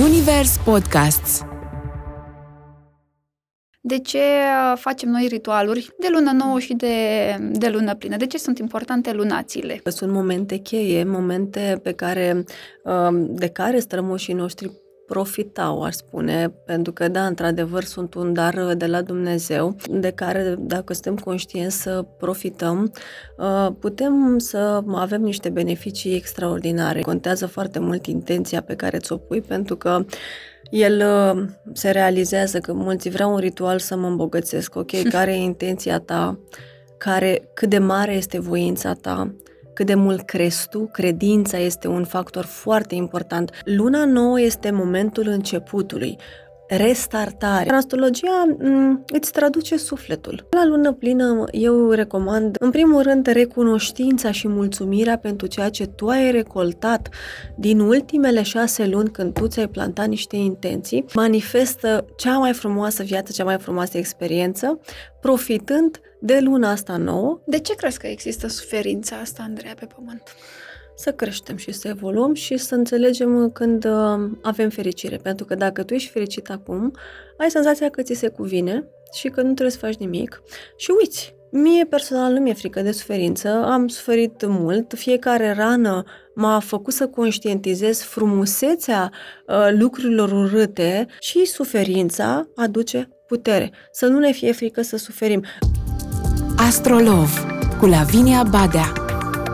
Zunivers Podcasts De ce uh, facem noi ritualuri de lună nouă și de, de lună plină? De ce sunt importante lunațiile? Sunt momente cheie, momente pe care, um, de care strămoșii noștri profitau, aș spune, pentru că, da, într-adevăr, sunt un dar de la Dumnezeu, de care, dacă suntem conștienți să profităm, uh, putem să avem niște beneficii extraordinare. Contează foarte mult intenția pe care ți-o pui, pentru că el uh, se realizează că mulți vreau un ritual să mă îmbogățesc, ok? Care e intenția ta? Care, cât de mare este voința ta? Cât de mult crezi tu, credința este un factor foarte important. Luna nouă este momentul începutului, restartare. În astrologia mm, îți traduce sufletul. La lună plină eu recomand, în primul rând, recunoștința și mulțumirea pentru ceea ce tu ai recoltat din ultimele șase luni când tu ți-ai plantat niște intenții. Manifestă cea mai frumoasă viață, cea mai frumoasă experiență, profitând de luna asta nouă. De ce crezi că există suferința asta, Andreea, pe pământ? să creștem și să evoluăm și să înțelegem când uh, avem fericire. Pentru că dacă tu ești fericit acum, ai senzația că ți se cuvine și că nu trebuie să faci nimic și uiți. Mie personal nu mi-e frică de suferință, am suferit mult, fiecare rană m-a făcut să conștientizez frumusețea uh, lucrurilor urâte și suferința aduce putere. Să nu ne fie frică să suferim. Astrolov cu Lavinia Badea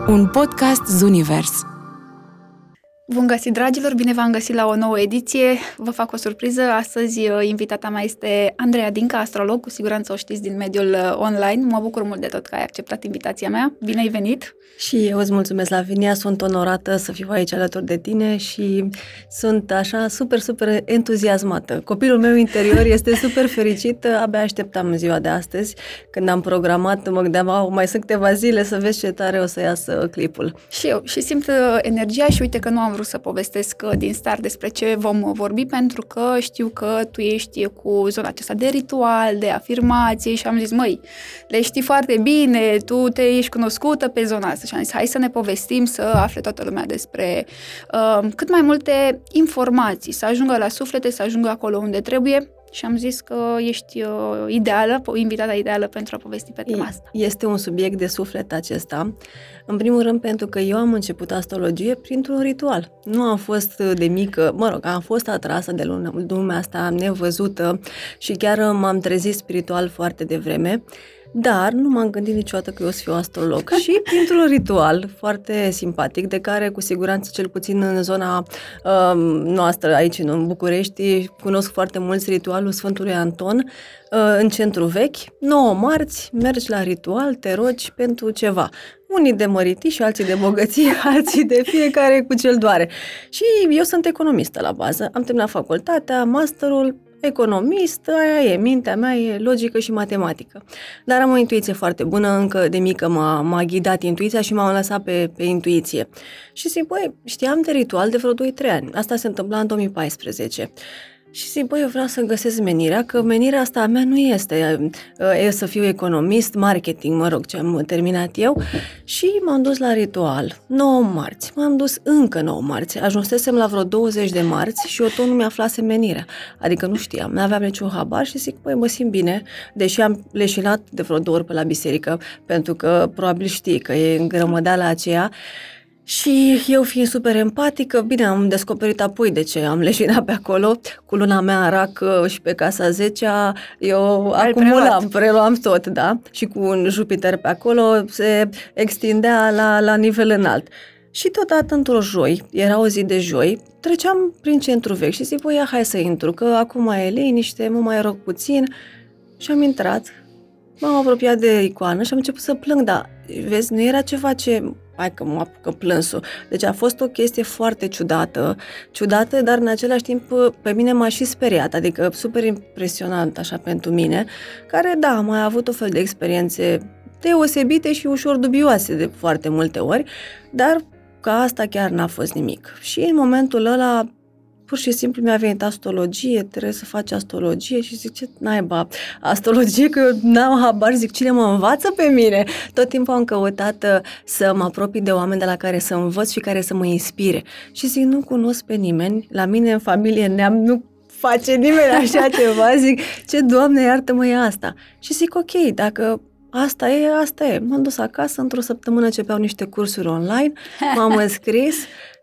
un podcast Zunivers. Bun găsit, dragilor! Bine v-am găsit la o nouă ediție. Vă fac o surpriză. Astăzi uh, invitata mea este Andreea Dinca, astrolog. Cu siguranță o știți din mediul uh, online. Mă bucur mult de tot că ai acceptat invitația mea. Bine ai venit! Și eu îți mulțumesc, Lavinia. Sunt onorată să fiu aici alături de tine și sunt așa super, super entuziasmată. Copilul meu interior este super fericit. Abia așteptam ziua de astăzi. Când am programat, mă gândeam, mai sunt câteva zile să vezi ce tare o să iasă clipul. Și eu. Și simt uh, energia și uite că nu am vrut să povestesc uh, din start despre ce vom vorbi, pentru că știu că tu ești cu zona aceasta de ritual, de afirmație și am zis, măi, le știi foarte bine, tu te ești cunoscută pe zona asta. Și am zis, hai să ne povestim, să afle toată lumea despre uh, cât mai multe informații, să ajungă la suflete, să ajungă acolo unde trebuie și am zis că ești uh, ideală, invitata ideală pentru a povesti pe tema asta. Este un subiect de suflet acesta. În primul rând pentru că eu am început astrologie printr-un ritual. Nu am fost de mică, mă rog, am fost atrasă de lumea asta nevăzută și chiar m-am trezit spiritual foarte devreme. Dar nu m-am gândit niciodată că eu o să fiu astrolog. și printr-un ritual foarte simpatic, de care cu siguranță, cel puțin în zona uh, noastră aici în București, cunosc foarte mulți ritualul Sfântului Anton, uh, în centru vechi, 9 marți, mergi la ritual, te rogi pentru ceva. Unii de măriti și alții de bogăție, alții de fiecare cu cel doare. Și eu sunt economistă la bază, am terminat facultatea, masterul, economist, aia e, mintea mea e logică și matematică. Dar am o intuiție foarte bună, încă de mică m-a, m-a ghidat intuiția și m-am lăsat pe, pe intuiție. Și zic, băi, știam de ritual de vreo 2-3 ani. Asta se întâmpla în 2014. Și zic, băi, eu vreau să găsesc menirea, că menirea asta a mea nu este e să fiu economist, marketing, mă rog, ce am terminat eu. Și m-am dus la ritual, 9 marți. M-am dus încă 9 marți. Ajunsesem la vreo 20 de marți și eu tot nu mi-aflase menirea. Adică nu știam, nu aveam niciun habar și zic, băi, mă simt bine, deși am leșinat de vreo două ori pe la biserică, pentru că probabil știi că e îngrămădeala aceea. Și eu fiind super empatică, bine, am descoperit apoi de ce am leșinat pe acolo. Cu luna mea în rac uh, și pe casa 10 eu Ai acumulam, preluat. preluam tot, da. Și cu un Jupiter pe acolo se extindea la, la nivel înalt. Și totodată într-o joi, era o zi de joi, treceam prin centru vechi și zic, ia hai să intru, că acum e liniște, mă mai rog puțin. Și am intrat, m-am apropiat de icoană și am început să plâng, dar vezi, nu era ceva ce hai că mă apucă plânsul. Deci a fost o chestie foarte ciudată, ciudată, dar în același timp pe mine m-a și speriat, adică super impresionant așa pentru mine, care da, am mai avut o fel de experiențe deosebite și ușor dubioase de foarte multe ori, dar ca asta chiar n-a fost nimic. Și în momentul ăla pur și simplu mi-a venit astrologie, trebuie să faci astrologie și zic, ce naiba, astrologie, că eu n-am habar, zic, cine mă învață pe mine? Tot timpul am căutat uh, să mă apropii de oameni de la care să învăț și care să mă inspire. Și zic, nu cunosc pe nimeni, la mine în familie neam, nu face nimeni așa ceva, zic, ce doamne iartă-mă e asta. Și zic, ok, dacă asta e, asta e. M-am dus acasă, într-o săptămână începeau niște cursuri online, m-am înscris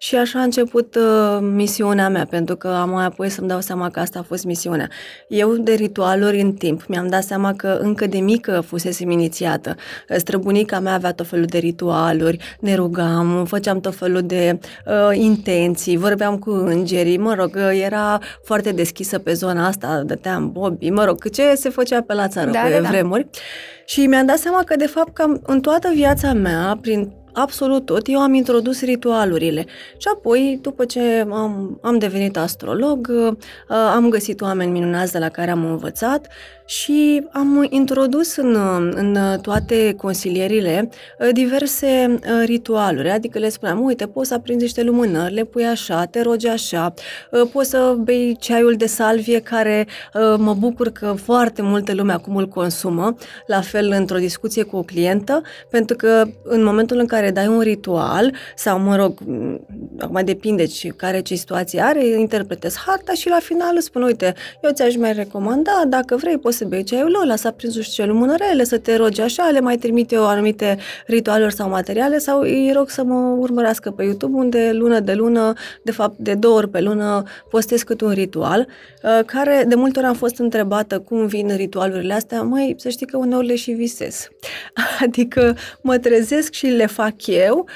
și așa a început uh, misiunea mea, pentru că am mai apoi să-mi dau seama că asta a fost misiunea. Eu de ritualuri în timp mi-am dat seama că încă de mică fusesem inițiată. Străbunica mea avea tot felul de ritualuri, ne rugam, făceam tot felul de uh, intenții, vorbeam cu îngerii, mă rog, era foarte deschisă pe zona asta, dăteam bobi, mă rog, ce se făcea pe la țară Da, pe da, da. vremuri. Și mi-am dat seama că, de fapt, cam în toată viața mea, prin absolut tot, eu am introdus ritualurile. Și apoi, după ce am, am devenit astrolog, uh, am găsit oameni minunați de la care am învățat și am introdus în, în toate consilierile uh, diverse uh, ritualuri, adică le spuneam, uite, poți să aprinzi niște lumânări, le pui așa, te rogi așa, uh, poți să bei ceaiul de salvie care uh, mă bucur că foarte multă lume acum îl consumă, la fel într-o discuție cu o clientă, pentru că în momentul în care dai un ritual, sau mă rog, m, acum depinde ce, care ce situație are, interpretezi harta și la final îți spun, uite, eu ți-aș mai recomanda, dacă vrei, poți să bei ceaiul ăla, să aprinzi și lumânărele, să te rogi așa, le mai trimit eu anumite ritualuri sau materiale sau îi rog să mă urmărească pe YouTube, unde lună de lună, de fapt de două ori pe lună, postez cât un ritual, uh, care de multe ori am fost întrebată cum vin ritualurile astea, măi, să știi că uneori le și visez. Adică mă trezesc și le fac eu,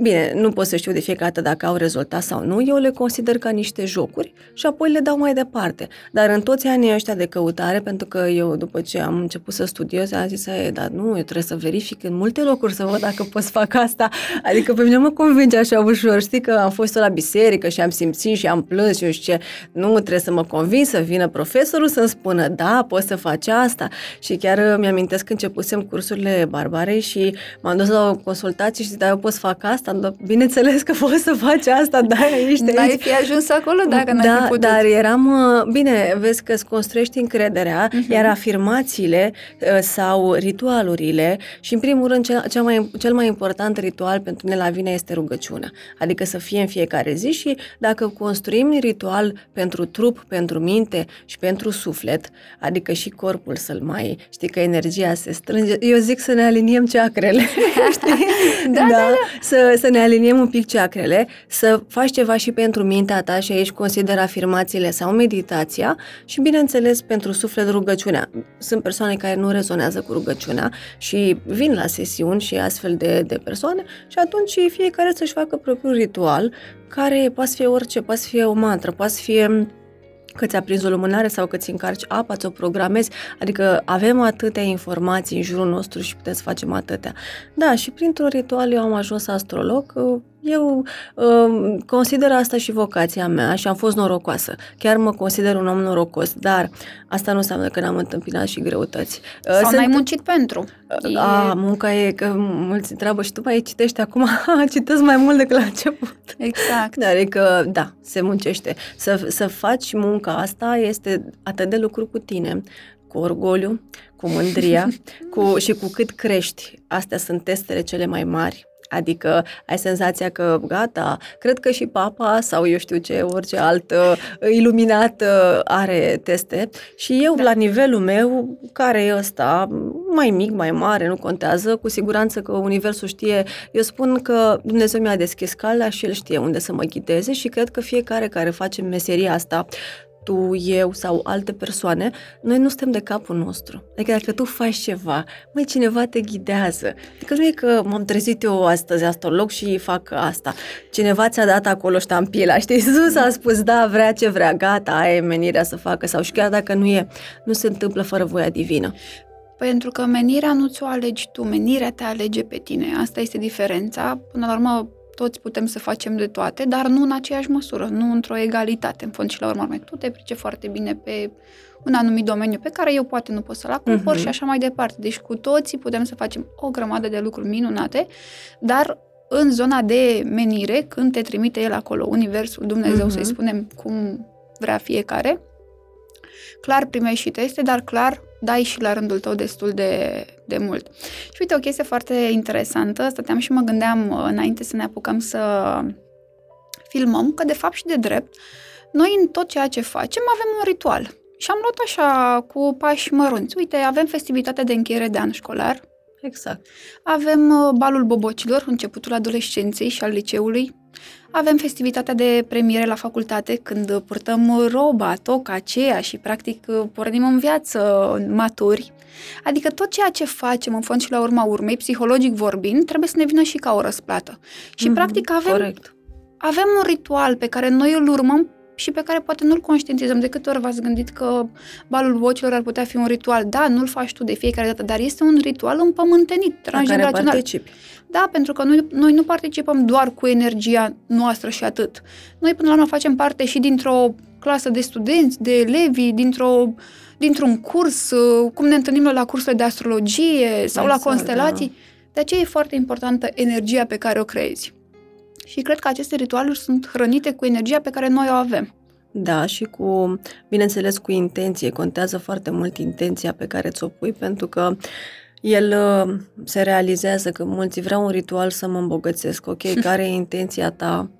Bine, nu pot să știu de fiecare dată dacă au rezultat sau nu, eu le consider ca niște jocuri și apoi le dau mai departe. Dar în toți anii ăștia de căutare, pentru că eu după ce am început să studiez, am zis, e, dar nu, eu trebuie să verific în multe locuri să văd dacă pot să fac asta. Adică pe mine mă convinge așa ușor, știi că am fost la biserică și am simțit și am plâns și eu știu ce, nu trebuie să mă convin să vină profesorul să-mi spună, da, poți să faci asta. Și chiar uh, mi-amintesc că începusem cursurile Barbarei și m-am dus la o consultație și zic, da, eu pot să fac asta? Dar bineînțeles că poți să faci asta, da, ești N-ai aici. fi ajuns acolo dacă n-ai da, fi putut. dar eram, uh, bine, vezi că îți construiești încrederea, Mhm. uh-huh. iar afirmațiile uh, sau ritualurile și în primul rând cel, cel, mai, cel mai important ritual pentru mine la vine este rugăciunea, adică să fie în fiecare zi și dacă construim ritual pentru trup, pentru minte și pentru suflet, adică și corpul să-l mai, știi că energia se strânge, eu zic să ne aliniem ceacrele, știi? Da, da, da. Să, să ne aliniem un pic ceacrele, să faci ceva și pentru mintea ta și aici consider afirmațiile sau meditația și, bineînțeles, pentru suflet rugăciunea. Sunt persoane care nu rezonează cu rugăciunea și vin la sesiuni și astfel de, de persoane și atunci fiecare să-și facă propriul ritual care poate să fie orice, poate să fie o mantră, poate să fie că ți-a prins o lumânare sau că ți încarci apa, ți-o programezi, adică avem atâtea informații în jurul nostru și putem să facem atâtea. Da, și printr-un ritual eu am ajuns astrolog, eu uh, consider asta și vocația mea și am fost norocoasă. Chiar mă consider un om norocos, dar asta nu înseamnă că n-am întâmpinat și greutăți. Uh, Sau n-ai muncit pentru. E- A, munca e că mulți întreabă și tu mai citești acum, citesc mai mult decât la început. Exact. Adică, da, se muncește. Să, să faci munca asta este atât de lucru cu tine, cu orgoliu, cu mândria cu, și cu cât crești. Astea sunt testele cele mai mari. Adică ai senzația că gata, cred că și papa sau eu știu ce, orice alt uh, iluminat uh, are teste. Și eu da. la nivelul meu, care e ăsta, mai mic, mai mare, nu contează, cu siguranță că universul știe, eu spun că Dumnezeu mi-a deschis calea și El știe unde să mă ghideze și cred că fiecare care face meseria asta tu, eu sau alte persoane, noi nu suntem de capul nostru. Adică dacă tu faci ceva, mai cineva te ghidează. Adică nu e că m-am trezit eu astăzi astrolog și fac asta. Cineva ți-a dat acolo ștampila, știi? Iisus a spus, da, vrea ce vrea, gata, aia e menirea să facă. Sau și chiar dacă nu e, nu se întâmplă fără voia divină. Pentru că menirea nu ți-o alegi tu, menirea te alege pe tine. Asta este diferența. Până la urmă, toți putem să facem de toate, dar nu în aceeași măsură, nu într-o egalitate. În fond și la urmă, tu te price foarte bine pe un anumit domeniu pe care eu poate nu pot să-l acopăr Mhm. uh-huh. și așa mai departe. Deci cu toții putem să facem o grămadă de lucruri minunate, dar în zona de menire, când te trimite el acolo, Universul, Dumnezeu, uh-huh. să-i spunem cum vrea fiecare, clar primești și teste, dar clar dai și la rândul tău destul de, de mult. Și uite, o chestie foarte interesantă, stăteam și mă gândeam uh, înainte să ne apucăm să filmăm, că de fapt și de drept, noi în tot ceea ce facem avem un ritual. Și am luat așa cu pași mărunți. Uite, avem festivitatea de încheiere de an școlar. Exact. Avem uh, balul bobocilor, începutul adolescenței și al liceului. Avem festivitatea de premiere la facultate, când purtăm roba, toca, aceea și practic pornim în viață maturi. Adică tot ceea ce facem în fond și la urma urmei, psihologic vorbind, trebuie să ne vină și ca o răsplată. Și mm-hmm, practic avem, corect. avem un ritual pe care noi îl urmăm și pe care poate nu-l conștientizăm. De câte ori v-ați gândit că balul vocilor ar putea fi un ritual? Da, nu-l faci tu de fiecare dată, dar este un ritual împământenit, transgenerațional. participi. Da, pentru că noi, noi nu participăm doar cu energia noastră și atât. Noi până la urmă facem parte și dintr-o clasă de studenți, de elevi, dintr-o, dintr-un curs, uh, cum ne întâlnim la cursurile de astrologie sau exact, la constelații. Da. De aceea e foarte importantă energia pe care o creezi. Și cred că aceste ritualuri sunt hrănite cu energia pe care noi o avem. Da, și cu, bineînțeles, cu intenție. Contează foarte mult intenția pe care ți-o pui, pentru că el uh, se realizează că mulți vreau un ritual să mă îmbogățesc, ok? Care e intenția ta?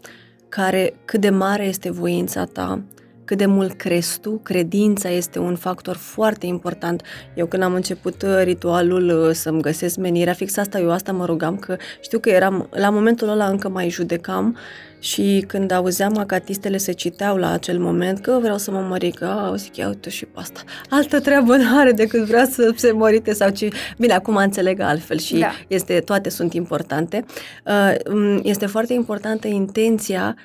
Care, cât de mare este voința ta? Cât de mult crezi tu, credința este un factor foarte important. Eu când am început uh, ritualul uh, să-mi găsesc menirea, fix asta, eu asta mă rugam, că știu că eram, la momentul ăla încă mai judecam și când auzeam acatistele se citeau la acel moment că vreau să mă măric, a, zic, ia uite și pe asta. Altă treabă nu are decât vrea să se mărite sau ce... Bine, acum înțeleg altfel și da. este, toate sunt importante. Uh, este foarte importantă intenția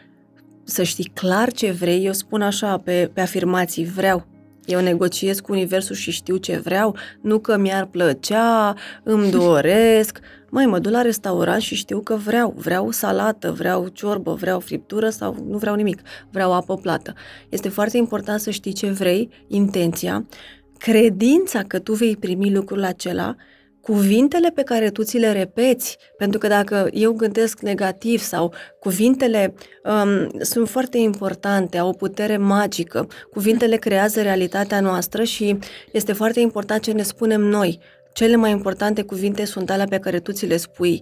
să știi clar ce vrei, eu spun așa pe, pe afirmații, vreau. Eu negociez cu Universul și știu ce vreau, nu că mi-ar plăcea, îmi doresc. Mai mă duc la restaurant și știu că vreau. Vreau salată, vreau ciorbă, vreau friptură sau nu vreau nimic. Vreau apă plată. Este foarte important să știi ce vrei, intenția, credința că tu vei primi lucrul acela cuvintele pe care tu ți le repeți, pentru că dacă eu gândesc negativ sau cuvintele um, sunt foarte importante, au o putere magică, cuvintele creează realitatea noastră și este foarte important ce ne spunem noi cele mai importante cuvinte sunt alea pe care tu ți le spui.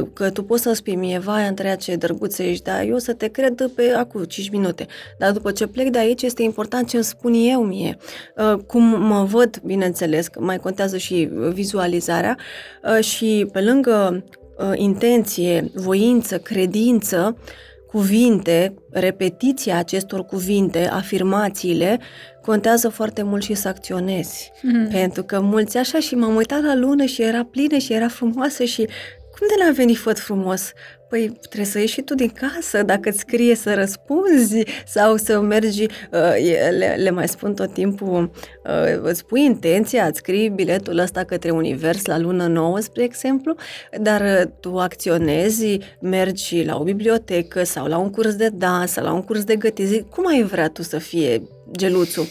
Uh, că tu poți să spui mie, vai, Andreea, ce drăguță ești, dar eu să te cred pe acum 5 minute. Dar după ce plec de aici, este important ce îmi spun eu mie. Uh, cum mă văd, bineînțeles, că mai contează și vizualizarea uh, și pe lângă intenție, voință, credință, cuvinte, repetiția acestor cuvinte, afirmațiile, contează foarte mult și să acționezi. Mm-hmm. Pentru că mulți așa și m-am uitat la lună și era plină și era frumoasă și cum de la venit făt frumos? Păi trebuie să ieși și tu din casă, dacă îți scrie să răspunzi sau să mergi, uh, le, le mai spun tot timpul, uh, îți pui intenția, îți scrii biletul ăsta către univers la lună nouă, spre exemplu, dar uh, tu acționezi, mergi la o bibliotecă sau la un curs de dans sau la un curs de gătit. Cum ai vrea tu să fie geluțul?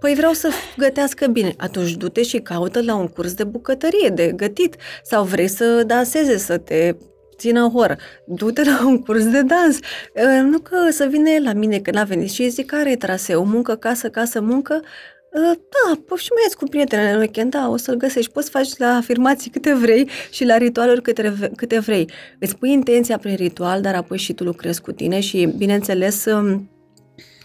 Păi vreau să gătească bine. Atunci du-te și caută la un curs de bucătărie, de gătit. Sau vrei să danseze, să te țină horă. Du-te la un curs de dans. Ă, nu că să vină el la mine când a venit și zic care e traseu, muncă, casă, casă, muncă. Ă, da, poți și mai cu prietenele în weekend, da, o să-l găsești. Poți face la afirmații câte vrei și la ritualuri câte, câte vrei. Îți pui intenția prin ritual, dar apoi și tu lucrezi cu tine și, bineînțeles,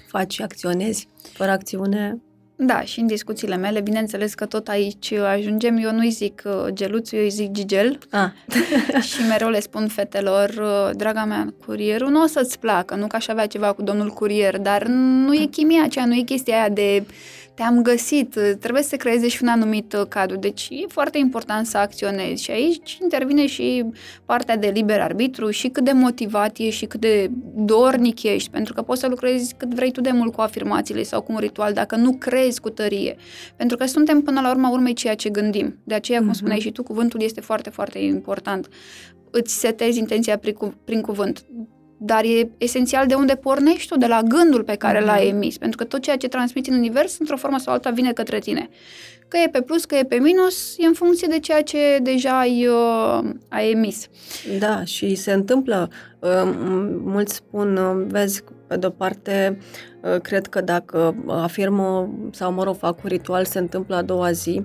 faci și acționezi. Fără acțiune da, și în discuțiile mele, bineînțeles că tot aici ajungem, eu nu-i zic uh, geluțul, eu îi zic gigel. Ah. și mereu le spun fetelor, uh, draga mea, curierul nu o să-ți placă, nu că aș avea ceva cu domnul curier, dar nu e chimia aceea, nu e chestia aia de te-am găsit, trebuie să creeze și un anumit uh, cadru. Deci e foarte important să acționezi și aici intervine și partea de liber arbitru și cât de motivat ești și cât de dornic ești, pentru că poți să lucrezi cât vrei tu de mult cu afirmațiile sau cu un ritual, dacă nu crezi cu tărie. Pentru că suntem până la urma urmei ceea ce gândim. De aceea, cum uh-huh. spuneai și tu, cuvântul este foarte, foarte important. Îți setezi intenția prin, cu- prin cuvânt dar e esențial de unde pornești tu, de la gândul pe care l-ai emis, pentru că tot ceea ce transmiți în univers, într-o formă sau alta, vine către tine. Că e pe plus, că e pe minus, e în funcție de ceea ce deja ai, uh, ai emis. Da, și se întâmplă, uh, mulți spun, uh, vezi, pe de-o parte, uh, cred că dacă afirmă sau, mă rog, fac un ritual, se întâmplă a doua zi,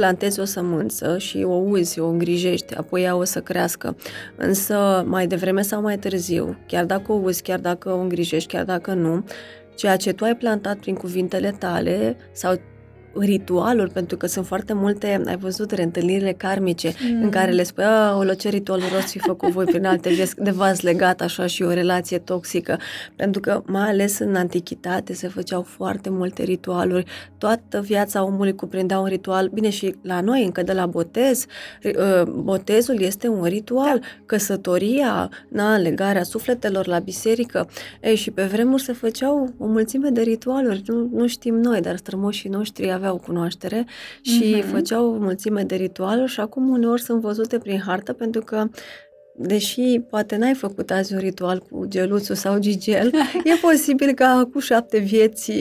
plantezi o sămânță și o uzi, o îngrijești, apoi ea o să crească. Însă, mai devreme sau mai târziu, chiar dacă o uzi, chiar dacă o îngrijești, chiar dacă nu, ceea ce tu ai plantat prin cuvintele tale sau ritualuri, pentru că sunt foarte multe, ai văzut, reîntâlnirile karmice, mm. în care le spui, o ce ritual rost fi făcut voi prin alte vieți, de v-ați legat așa și o relație toxică, pentru că mai ales în antichitate se făceau foarte multe ritualuri, toată viața omului cuprindea un ritual, bine și la noi, încă de la botez, ă, botezul este un ritual, da. căsătoria, na, legarea sufletelor la biserică, ei, și pe vremuri se făceau o mulțime de ritualuri, nu, nu știm noi, dar strămoșii noștri aveau cunoaștere și uh-huh. făceau o mulțime de ritualuri și acum uneori sunt văzute prin hartă pentru că deși poate n-ai făcut azi un ritual cu geluțul sau gigel, e posibil ca cu șapte vieți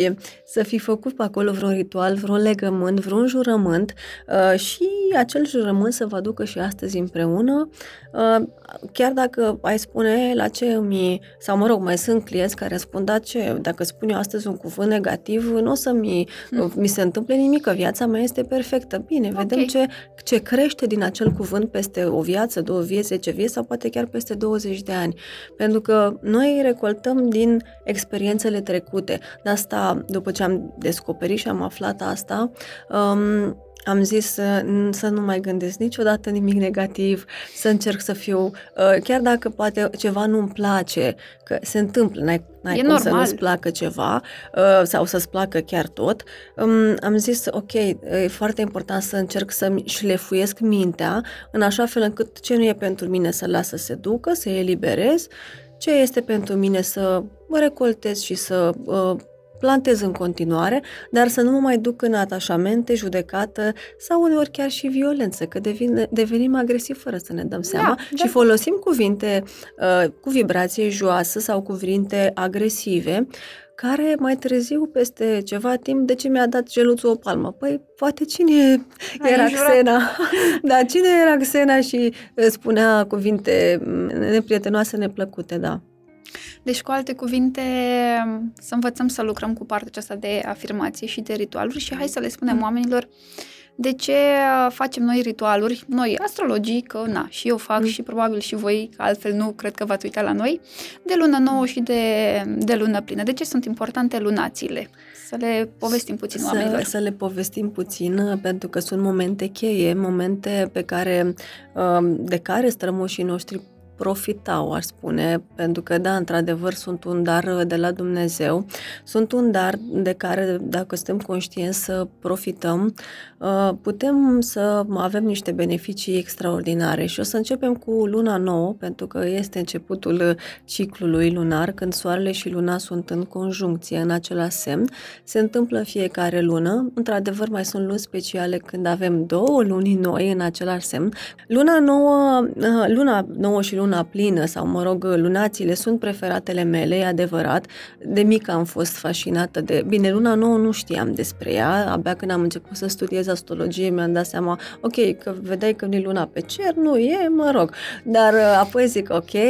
să fi făcut pe acolo vreun ritual, vreun legământ, vreun jurământ uh, și acel jurământ să vă aducă și astăzi împreună. Uh, chiar dacă ai spune la ce mi sau mă rog, mai sunt clienți care spun, da ce, dacă spun eu astăzi un cuvânt negativ, nu o să mi, mm. mi se întâmple nimic, că viața mea este perfectă. Bine, okay. vedem ce, ce crește din acel cuvânt peste o viață, două vieți, zece vieți sau poate chiar peste 20 de ani. Pentru că noi recoltăm din experiențele trecute. De asta, după ce am descoperit și am aflat asta, um, am zis să, să nu mai gândesc niciodată nimic negativ, să încerc să fiu, uh, chiar dacă poate ceva nu-mi place, că se întâmplă, n-ai, n-ai e cum normal. să nu-ți placă ceva uh, sau să-ți placă chiar tot, um, am zis, ok, e foarte important să încerc să-mi șlefuiesc mintea în așa fel încât ce nu e pentru mine să las să se ducă, să eliberez, ce este pentru mine să mă recoltez și să uh, plantez în continuare, dar să nu mă mai duc în atașamente, judecată sau uneori chiar și violență, că devin, devenim agresivi fără să ne dăm seama da, și da. folosim cuvinte uh, cu vibrație joasă sau cuvinte agresive care mai târziu, peste ceva timp, de ce mi-a dat geluțul o palmă? Păi, poate cine Ai era jurat. Xena? da, cine era Xena și uh, spunea cuvinte neprietenoase, neplăcute, da. Deci, cu alte cuvinte, să învățăm să lucrăm cu partea aceasta de afirmație și de ritualuri și hai să le spunem oamenilor de ce facem noi ritualuri, noi astrologii, că na, și eu fac mm. și probabil și voi, că altfel nu cred că v-ați uitat la noi, de lună nouă și de, de lună plină. De ce sunt importante lunațiile? Să le povestim puțin să, oamenilor. Să le povestim puțin, pentru că sunt momente cheie, momente pe care, um, de care strămoșii noștri profitau, aș spune, pentru că, da, într-adevăr, sunt un dar de la Dumnezeu, sunt un dar de care, dacă suntem conștienți să profităm, uh, putem să avem niște beneficii extraordinare. Și o să începem cu luna nouă, pentru că este începutul ciclului lunar, când soarele și luna sunt în conjuncție, în același semn. Se întâmplă în fiecare lună. Într-adevăr, mai sunt luni speciale când avem două luni noi în același semn. Luna nouă, uh, luna nouă și luna luna plină sau, mă rog, lunațiile sunt preferatele mele, e adevărat. De mică am fost fascinată de... Bine, luna nouă nu știam despre ea, abia când am început să studiez astrologie mi-am dat seama, ok, că vedeai că nu e luna pe cer, nu e, mă rog. Dar uh, apoi zic, ok,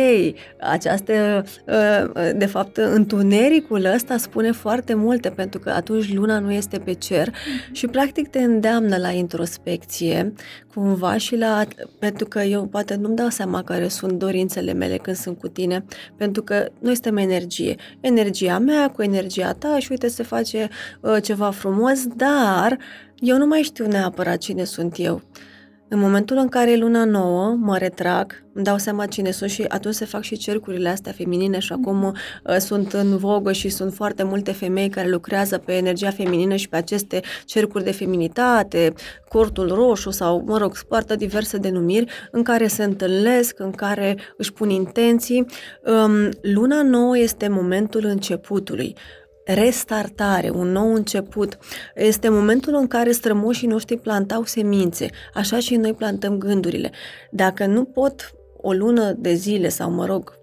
această, uh, de fapt, întunericul ăsta spune foarte multe, pentru că atunci luna nu este pe cer și practic te îndeamnă la introspecție, cumva și la... pentru că eu poate nu-mi dau seama care sunt dorințele mele când sunt cu tine, pentru că noi suntem energie. Energia mea cu energia ta și uite se face uh, ceva frumos, dar eu nu mai știu neapărat cine sunt eu. În momentul în care e luna nouă, mă retrag, îmi dau seama cine sunt și atunci se fac și cercurile astea feminine și acum uh, sunt în vogă și sunt foarte multe femei care lucrează pe energia feminină și pe aceste cercuri de feminitate, cortul roșu sau, mă rog, poartă diverse denumiri în care se întâlnesc, în care își pun intenții. Um, luna nouă este momentul începutului restartare, un nou început. Este momentul în care strămoșii noștri plantau semințe, așa și noi plantăm gândurile. Dacă nu pot o lună de zile sau, mă rog,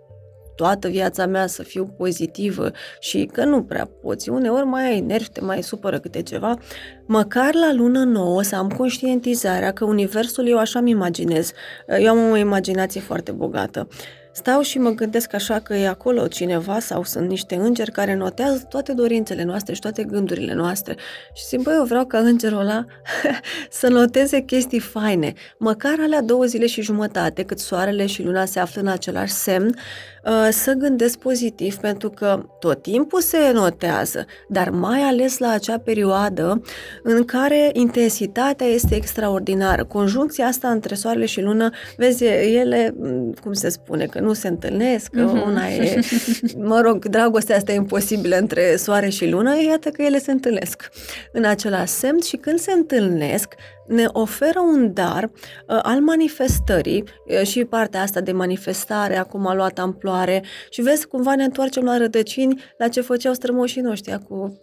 toată viața mea să fiu pozitivă și că nu prea poți, uneori mai ai nervi, te mai supără câte ceva, măcar la lună nouă să am conștientizarea că universul eu așa mi imaginez. Eu am o imaginație foarte bogată. Stau și mă gândesc așa că e acolo cineva sau sunt niște îngeri care notează toate dorințele noastre și toate gândurile noastre. Și zic, băi, eu vreau ca îngerul ăla să noteze chestii faine, măcar alea două zile și jumătate, cât soarele și luna se află în același semn, Uh, să gândesc pozitiv pentru că tot timpul se notează, dar mai ales la acea perioadă în care intensitatea este extraordinară. Conjuncția asta între soarele și lună, vezi, ele, mm, cum se spune, că nu se întâlnesc, că mm-hmm. una e, mă rog, dragostea asta e imposibilă între soare și lună, iată că ele se întâlnesc în același semn și când se întâlnesc, ne oferă un dar uh, al manifestării uh, și partea asta de manifestare acum a luat amploare. Și vezi cumva ne întoarcem la rădăcini la ce făceau strămoșii noștri cu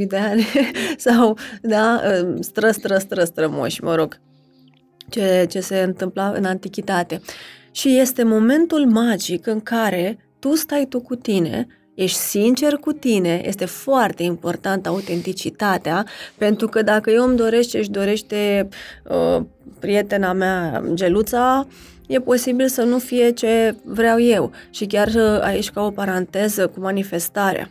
5.000 de ani. Sau, da, uh, stră, stră, stră, strămoși, mă rog, ce, ce se întâmpla în antichitate. Și este momentul magic în care tu stai tu cu tine ești sincer cu tine, este foarte important autenticitatea, pentru că dacă eu îmi doresc ce își dorește uh, prietena mea, geluța, e posibil să nu fie ce vreau eu. Și chiar uh, aici ca o paranteză cu manifestarea.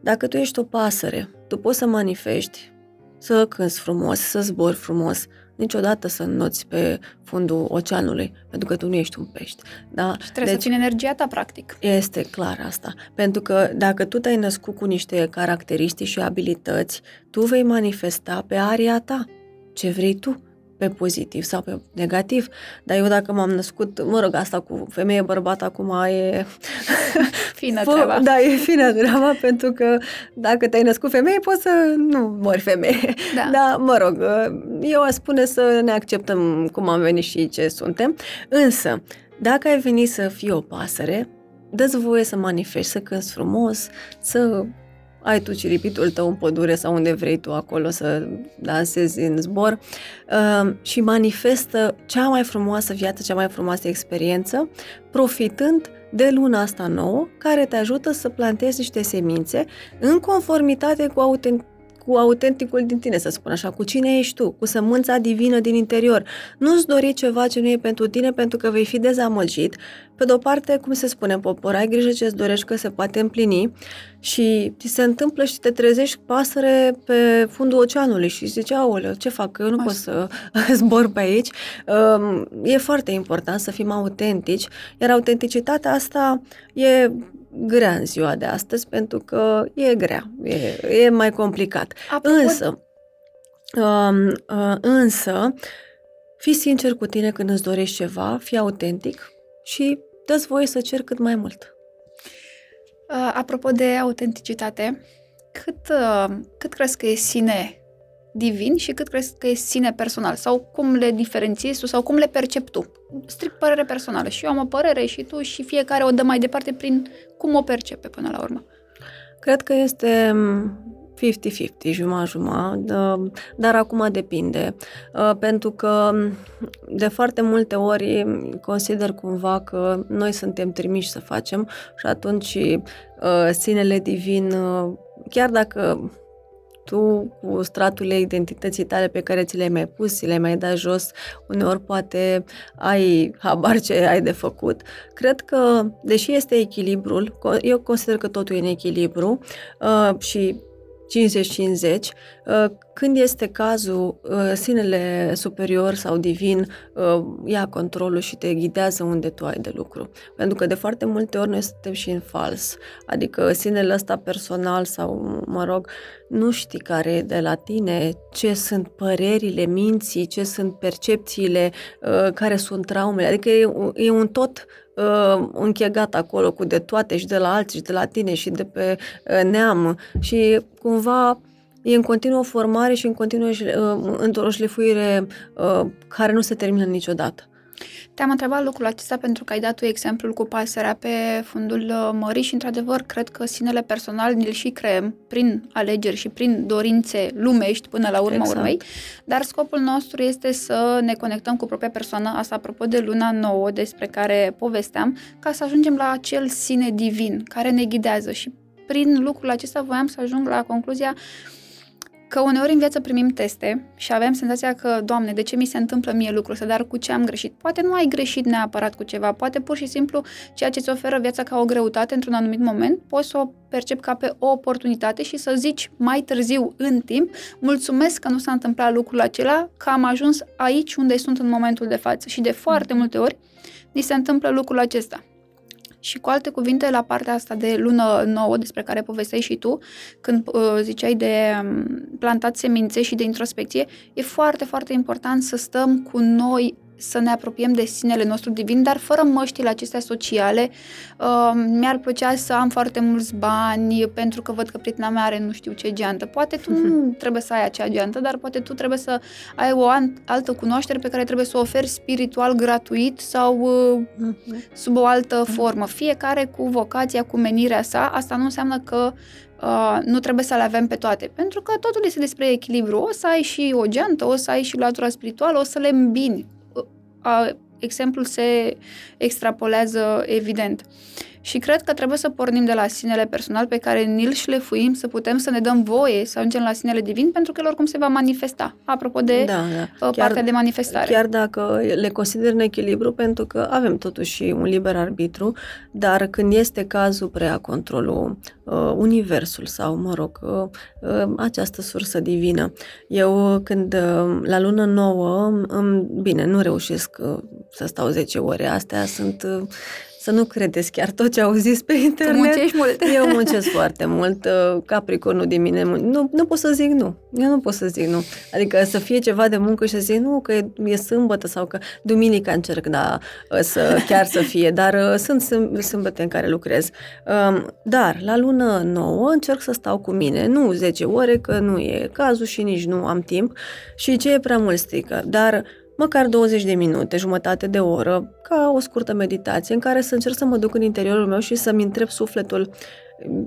Dacă tu ești o pasăre, tu poți să manifesti, să cânți frumos, să zbori frumos, niciodată să înnoți pe fundul oceanului, pentru că tu nu ești un pești. Da? Și trebuie deci, să țin energia ta, practic. Este clar asta. Pentru că dacă tu te-ai născut cu niște caracteristici și abilități, tu vei manifesta pe aria ta ce vrei tu pe pozitiv sau pe negativ. Dar eu dacă m-am născut, mă rog, asta cu femeie bărbat acum e... Fină treaba. Da, e fină treaba, pentru că dacă te-ai născut femeie, poți să nu mori femeie. Da. Dar, mă rog, eu aș spune să ne acceptăm cum am venit și ce suntem. Însă, dacă ai venit să fii o pasăre, dă-ți voie să manifesti, să cânți frumos, să ai tu ciripitul tău în pădure sau unde vrei tu acolo să dansezi în zbor uh, și manifestă cea mai frumoasă viață, cea mai frumoasă experiență, profitând de luna asta nouă, care te ajută să plantezi niște semințe în conformitate cu autent- cu autenticul din tine, să spun așa, cu cine ești tu, cu sămânța divină din interior. Nu-ți dori ceva ce nu e pentru tine pentru că vei fi dezamăgit. Pe de-o parte, cum se spune în popor, ai grijă ce-ți dorești că se poate împlini și ți se întâmplă și te trezești pasăre pe fundul oceanului și zici, aoleu, ce fac, eu nu Așa. pot să zbor pe aici. Um, e foarte important să fim autentici, iar autenticitatea asta e grea în ziua de astăzi pentru că e grea, e, e mai complicat. Apropo... Însă, um, uh, însă, fii sincer cu tine când îți dorești ceva, fii autentic și dă voie să cer cât mai mult. Uh, apropo de autenticitate, cât, uh, cât crezi că e sine divin și cât crezi că e sine personal? Sau cum le diferențiezi tu sau cum le percepi tu? Strict părere personală. Și eu am o părere și tu și fiecare o dă mai departe prin cum o percepe până la urmă. Cred că este 50-50, jumătate-jumătate, dar acum depinde. Uh, pentru că de foarte multe ori consider cumva că noi suntem trimiși să facem și atunci uh, sinele divin, uh, chiar dacă tu cu straturile identității tale pe care ți le-ai mai pus, ți le-ai mai dat jos, uneori poate ai habar ce ai de făcut. Cred că, deși este echilibrul, eu consider că totul e în echilibru uh, și 50-50, uh, când este cazul, uh, sinele superior sau divin uh, ia controlul și te ghidează unde tu ai de lucru. Pentru că de foarte multe ori noi suntem și în fals. Adică sinele ăsta personal sau, mă rog, nu știi care e de la tine, ce sunt părerile minții, ce sunt percepțiile, care sunt traumele. Adică e, e un tot uh, închegat acolo cu de toate și de la alții și de la tine și de pe uh, neam și cumva e în continuă formare și în continuă uh, într-o șlefuire uh, care nu se termină niciodată. Te-am întrebat lucrul acesta pentru că ai dat tu exemplul cu pasărea pe fundul uh, mării și, într-adevăr, cred că sinele personal ne-l și creăm prin alegeri și prin dorințe lumești până la urma exact. urmei, dar scopul nostru este să ne conectăm cu propria persoană, asta apropo de luna nouă despre care povesteam, ca să ajungem la acel sine divin care ne ghidează. Și prin lucrul acesta voiam să ajung la concluzia că uneori în viață primim teste și avem senzația că, Doamne, de ce mi se întâmplă mie lucrul ăsta, dar cu ce am greșit? Poate nu ai greșit neapărat cu ceva, poate pur și simplu ceea ce îți oferă viața ca o greutate într-un anumit moment, poți să o percepi ca pe o oportunitate și să zici mai târziu, în timp, mulțumesc că nu s-a întâmplat lucrul acela, că am ajuns aici unde sunt în momentul de față. Și de foarte multe ori ni se întâmplă lucrul acesta. Și cu alte cuvinte, la partea asta de lună nouă despre care povesteai și tu, când uh, ziceai de um, plantat semințe și de introspecție, e foarte, foarte important să stăm cu noi să ne apropiem de sinele nostru divin, dar fără măștile acestea sociale. Uh, mi-ar plăcea să am foarte mulți bani pentru că văd că prietena mea are nu știu ce geantă. Poate tu nu trebuie să ai acea geantă, dar poate tu trebuie să ai o altă cunoaștere pe care trebuie să o oferi spiritual gratuit sau uh, sub o altă formă. Fiecare cu vocația, cu menirea sa. Asta nu înseamnă că Uh, nu trebuie să le avem pe toate, pentru că totul este despre echilibru. O să ai și o geantă, o să ai și latura spirituală, o să le îmbini a, exemplul se extrapolează evident. Și cred că trebuie să pornim de la sinele personal pe care ni-l șlefuim, să putem să ne dăm voie să ajungem la sinele divin, pentru că el oricum se va manifesta. Apropo de da, da. Uh, partea chiar, de manifestare. Chiar dacă le consider în echilibru, pentru că avem totuși un liber arbitru, dar când este cazul prea controlul uh, universul sau, mă rog, uh, uh, această sursă divină. Eu când uh, la lună nouă, um, bine, nu reușesc uh, să stau 10 ore, astea sunt uh, să nu credeți chiar tot ce au zis pe internet. Tu muncești mult. Eu muncesc foarte mult. Uh, Capricornul din mine, nu, nu pot să zic nu. Eu nu pot să zic nu. Adică să fie ceva de muncă și să zic nu, că e sâmbătă sau că duminica încerc, da, uh, să, chiar să fie, dar uh, sunt sâmbăte în care lucrez. Um, dar la lună nouă încerc să stau cu mine, nu 10 ore, că nu e cazul și nici nu am timp și ce e prea mult strică. Dar măcar 20 de minute, jumătate de oră, ca o scurtă meditație în care să încerc să mă duc în interiorul meu și să-mi întreb sufletul.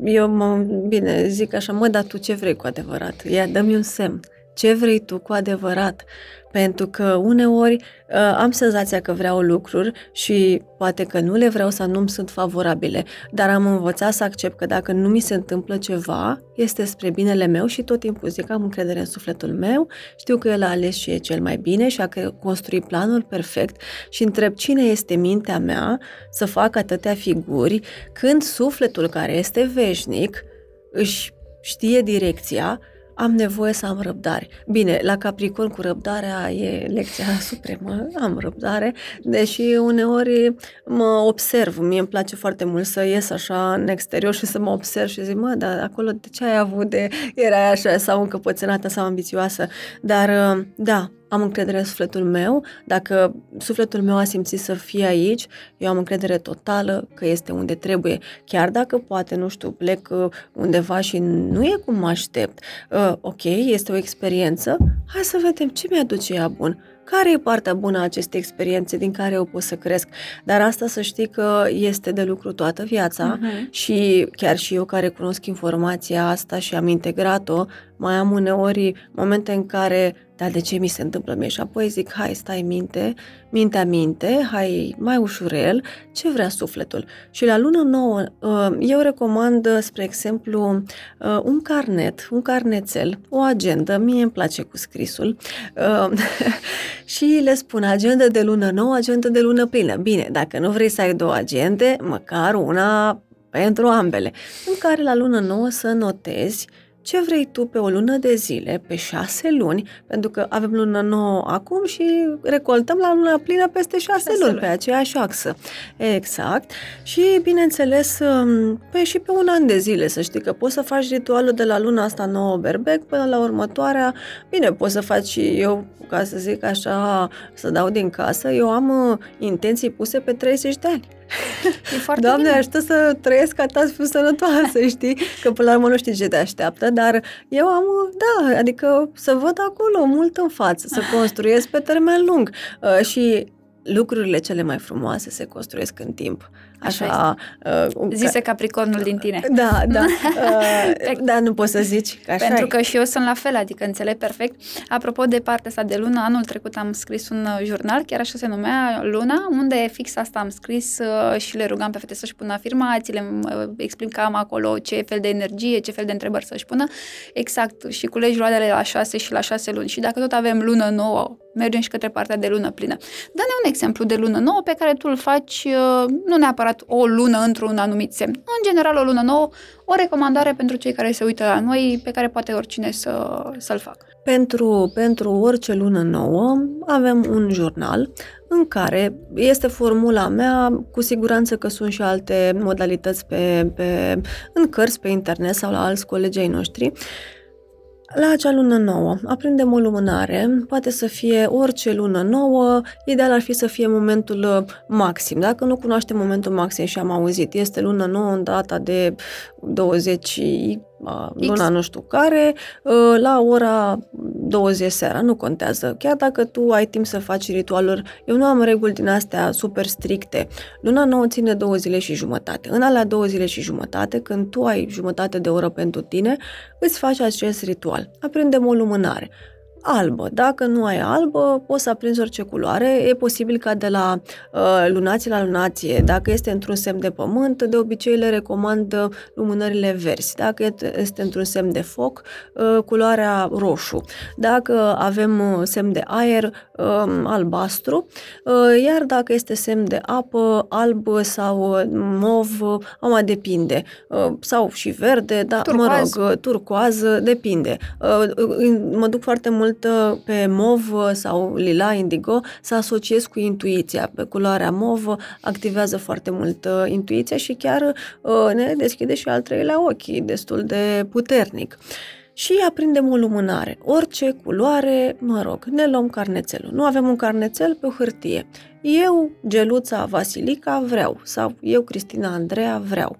Eu, mă, bine, zic așa, mă, dar tu ce vrei cu adevărat? Ia, dă-mi un semn. Ce vrei tu cu adevărat? Pentru că uneori uh, am senzația că vreau lucruri și poate că nu le vreau sau nu-mi sunt favorabile, dar am învățat să accept că dacă nu mi se întâmplă ceva, este spre binele meu și tot timpul zic am încredere în sufletul meu, știu că el a ales și e cel mai bine și a construit planul perfect și întreb cine este mintea mea să fac atâtea figuri când sufletul care este veșnic își știe direcția am nevoie să am răbdare. Bine, la Capricorn cu răbdarea e lecția supremă, am răbdare, deși uneori mă observ, mie îmi place foarte mult să ies așa în exterior și să mă observ și zic, mă, dar acolo de ce ai avut de, era așa sau încăpățânată sau ambițioasă, dar da, am încredere în sufletul meu, dacă sufletul meu a simțit să fie aici, eu am încredere totală că este unde trebuie, chiar dacă poate, nu știu, plec uh, undeva și nu e cum mă aștept. Uh, ok, este o experiență, hai să vedem ce mi-aduce ea bun care e partea bună a acestei experiențe din care eu pot să cresc? Dar asta să știi că este de lucru toată viața uh-huh. și chiar și eu care cunosc informația asta și am integrat-o, mai am uneori momente în care dar de ce mi se întâmplă mie? Și apoi zic, hai, stai minte, mintea minte, hai mai ușurel, ce vrea sufletul. Și la lună nouă, uh, eu recomand, spre exemplu, uh, un carnet, un carnețel, o agendă, mie îmi place cu scrisul, uh, și le spun agenda de lună nouă, agenda de lună plină. Bine, dacă nu vrei să ai două agende, măcar una pentru ambele, în care la lună nouă să notezi ce vrei tu pe o lună de zile, pe șase luni, pentru că avem lună nouă acum și recoltăm la luna plină peste șase, șase luni, luni, pe aceeași axă. Exact. Și, bineînțeles, um, pe, și pe un an de zile, să știi că poți să faci ritualul de la luna asta nouă berbec până la următoarea. Bine, poți să faci și eu, ca să zic așa, să dau din casă, eu am uh, intenții puse pe 30 de ani. E foarte Doamne, bine. ajută să trăiesc ca ta să fiu sănătoasă, știi? Că până la urmă nu știi ce te așteaptă, dar eu am, da, adică să văd acolo mult în față, să construiesc pe termen lung. Uh, și lucrurile cele mai frumoase se construiesc în timp. Așa, așa uh, Zise Capricornul din tine. Da, da. Uh, da, nu poți să zici că așa Pentru că și eu sunt la fel, adică înțeleg perfect. Apropo de partea asta de lună, anul trecut am scris un uh, jurnal, chiar așa se numea Luna, unde fix asta am scris uh, și le rugam pe fete să-și pună afirmații, le uh, explicam acolo ce fel de energie, ce fel de întrebări să-și pună. Exact, și culegi roadele la șase și la șase luni. Și dacă tot avem lună nouă, mergem și către partea de lună plină. Dă-ne un exemplu de lună nouă pe care tu îl faci nu neapărat o lună într-un anumit semn. În general, o lună nouă, o recomandare pentru cei care se uită la noi, pe care poate oricine să, să-l facă. Pentru, pentru orice lună nouă avem un jurnal în care este formula mea, cu siguranță că sunt și alte modalități pe, pe, în cărți, pe internet sau la alți colegii noștri, la acea lună nouă, aprindem o lumânare, poate să fie orice lună nouă, ideal ar fi să fie momentul uh, maxim. Dacă nu cunoaștem momentul maxim și am auzit, este lună nouă în data de 20 luna nu știu care, ă, la ora 20 seara, nu contează. Chiar dacă tu ai timp să faci ritualuri, eu nu am reguli din astea super stricte. Luna nouă ține două zile și jumătate. În alea două zile și jumătate, când tu ai jumătate de oră pentru tine, îți faci acest ritual. Aprindem o lumânare albă. Dacă nu ai albă, poți să aprinzi orice culoare. E posibil ca de la uh, lunație la lunație, dacă este într-un semn de pământ, de obicei le recomand lumânările verzi. Dacă este într-un semn de foc, uh, culoarea roșu. Dacă avem uh, semn de aer, uh, albastru. Uh, iar dacă este semn de apă, alb sau uh, mov, uh, depinde. Uh, sau și verde, da, Turcoaz. mă rog, uh, turcoază, depinde. Uh, mă duc foarte mult mult pe mov sau lila, indigo, să asociez cu intuiția. Pe culoarea mov activează foarte mult uh, intuiția și chiar uh, ne deschide și al treilea ochi, destul de puternic și aprindem o lumânare. Orice culoare, mă rog, ne luăm carnețelul. Nu avem un carnețel pe o hârtie. Eu, Geluța Vasilica, vreau. Sau eu, Cristina Andreea, vreau.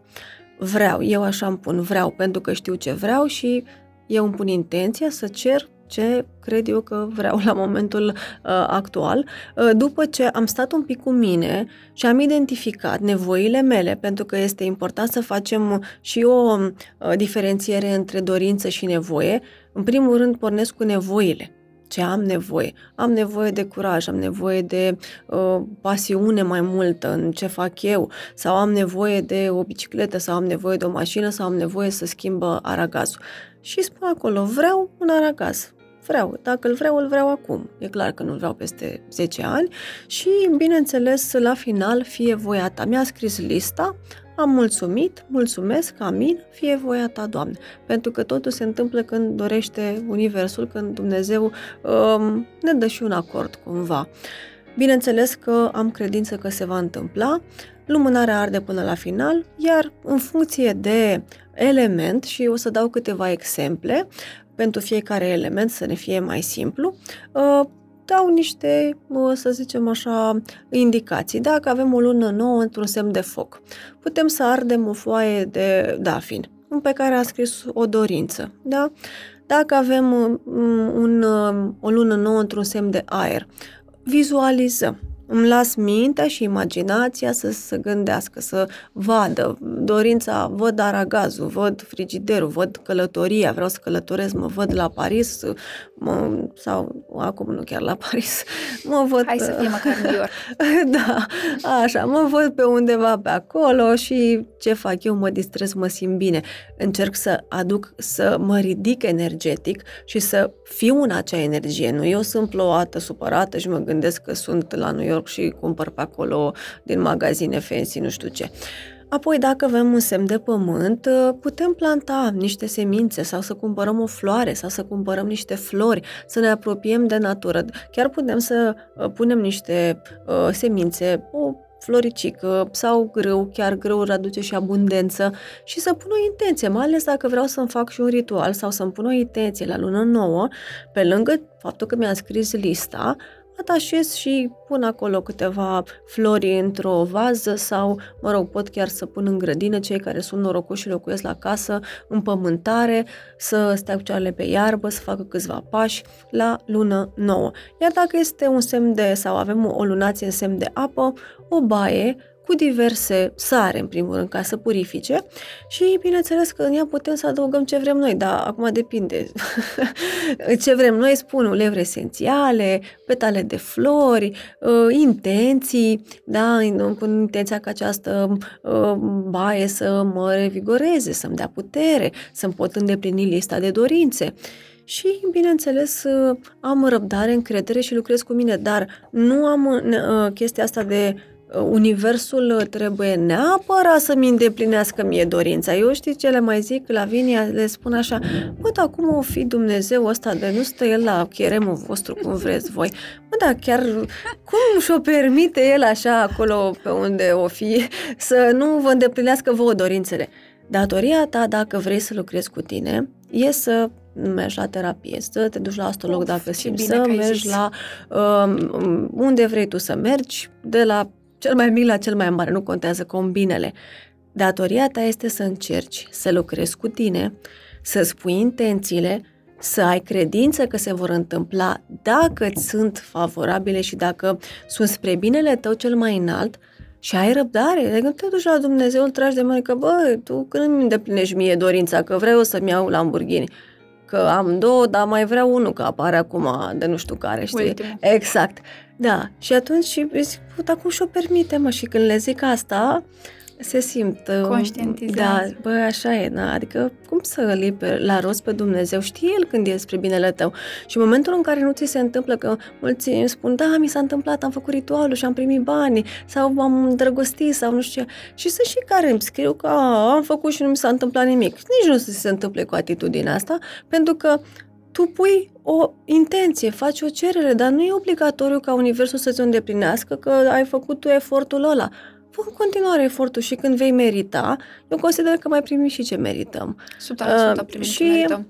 Vreau, eu așa îmi pun vreau pentru că știu ce vreau și eu îmi pun intenția să cer ce cred eu că vreau la momentul uh, actual, uh, după ce am stat un pic cu mine și am identificat nevoile mele, pentru că este important să facem și o uh, diferențiere între dorință și nevoie. În primul rând, pornesc cu nevoile ce am nevoie. Am nevoie de curaj, am nevoie de uh, pasiune mai multă în ce fac eu, sau am nevoie de o bicicletă, sau am nevoie de o mașină, sau am nevoie să schimbă aragazul. Și spun acolo, vreau un aragaz, vreau. Dacă îl vreau, îl vreau acum. E clar că nu-l vreau peste 10 ani și, bineînțeles, la final, fie voia ta. Mi-a scris lista, am mulțumit, mulțumesc, amin, fie voia ta, Doamne. Pentru că totul se întâmplă când dorește Universul, când Dumnezeu um, ne dă și un acord cumva. Bineînțeles că am credință că se va întâmpla, lumânarea arde până la final, iar în funcție de element, și o să dau câteva exemple, pentru fiecare element să ne fie mai simplu, uh, dau niște, uh, să zicem așa, indicații. Dacă avem o lună nouă într-un semn de foc, putem să ardem o foaie de dafin pe care a scris o dorință. Da? Dacă avem um, un, um, o lună nouă într-un semn de aer, vizualizăm îmi las mintea și imaginația să se gândească, să vadă dorința, văd aragazul, văd frigiderul, văd călătoria, vreau să călătoresc, mă văd la Paris, mă, sau acum nu chiar la Paris, mă văd... Hai să fie măcar New York. da, așa, mă văd pe undeva pe acolo și ce fac eu, mă distrez, mă simt bine. Încerc să aduc, să mă ridic energetic și să fiu în acea energie. Nu eu sunt plouată, supărată și mă gândesc că sunt la New York York și cumpăr pe acolo din magazine fancy, nu știu ce. Apoi, dacă avem un semn de pământ, putem planta niște semințe sau să cumpărăm o floare sau să cumpărăm niște flori, să ne apropiem de natură. Chiar putem să uh, punem niște uh, semințe, o floricică sau grâu, chiar grâu aduce și abundență și să pun o intenție, mai ales dacă vreau să-mi fac și un ritual sau să-mi pun o intenție la lună nouă, pe lângă faptul că mi-am scris lista, atașez și pun acolo câteva flori într-o vază sau, mă rog, pot chiar să pun în grădină cei care sunt norocoși și locuiesc la casă, în pământare, să stea cu pe iarbă, să facă câțiva pași la lună nouă. Iar dacă este un semn de, sau avem o lunație în semn de apă, o baie cu diverse sare, în primul rând, ca să purifice și, bineînțeles, că în ea putem să adăugăm ce vrem noi, dar acum depinde. ce vrem noi, spun ulevre esențiale, petale de flori, uh, intenții, da, cu intenția ca această uh, baie să mă revigoreze, să-mi dea putere, să-mi pot îndeplini lista de dorințe. Și, bineînțeles, uh, am răbdare, încredere și lucrez cu mine, dar nu am uh, chestia asta de universul trebuie neapărat să-mi îndeplinească mie dorința. Eu știi ce le mai zic la Vinia, le spun așa, bă, dar cum o fi Dumnezeu ăsta de nu stă el la cheremul vostru cum vreți voi? Bă, dar chiar cum și-o permite el așa acolo pe unde o fi să nu vă îndeplinească vouă dorințele? Datoria ta, dacă vrei să lucrezi cu tine, e să mergi la terapie, să te duci la astrolog of, dacă simți, să mergi zis. la um, unde vrei tu să mergi, de la cel mai mic la cel mai mare, nu contează combinele. Datoria ta este să încerci să lucrezi cu tine, să spui intențiile, să ai credință că se vor întâmpla dacă îți sunt favorabile și dacă sunt spre binele tău cel mai înalt și ai răbdare. Adică te duci la Dumnezeu, îl tragi de mână că, bă, tu când îmi îndeplinești mie dorința că vreau să-mi iau Lamborghini, că am două, dar mai vreau unul, că apare acum de nu știu care, știi? Ultimul. Exact. Da. Și atunci și zic, put, acum și-o permite, mă, și când le zic asta, se simt... Uh, Conștientizat. Da, bă, așa e, na, adică cum să îl la rost pe Dumnezeu? Știe El când e spre binele tău. Și în momentul în care nu ți se întâmplă, că mulți îmi spun, da, mi s-a întâmplat, am făcut ritualul și am primit bani, sau am îndrăgostit, sau nu știu ce. Și sunt și care îmi scriu că a, am făcut și nu mi s-a întâmplat nimic. Nici nu se întâmple cu atitudinea asta, pentru că tu pui o intenție, faci o cerere, dar nu e obligatoriu ca Universul să-ți îndeplinească că ai făcut tu efortul ăla. Fă în continuare efortul și când vei merita, eu consider că mai primim și ce merităm. 100% uh, primim și, ce merităm.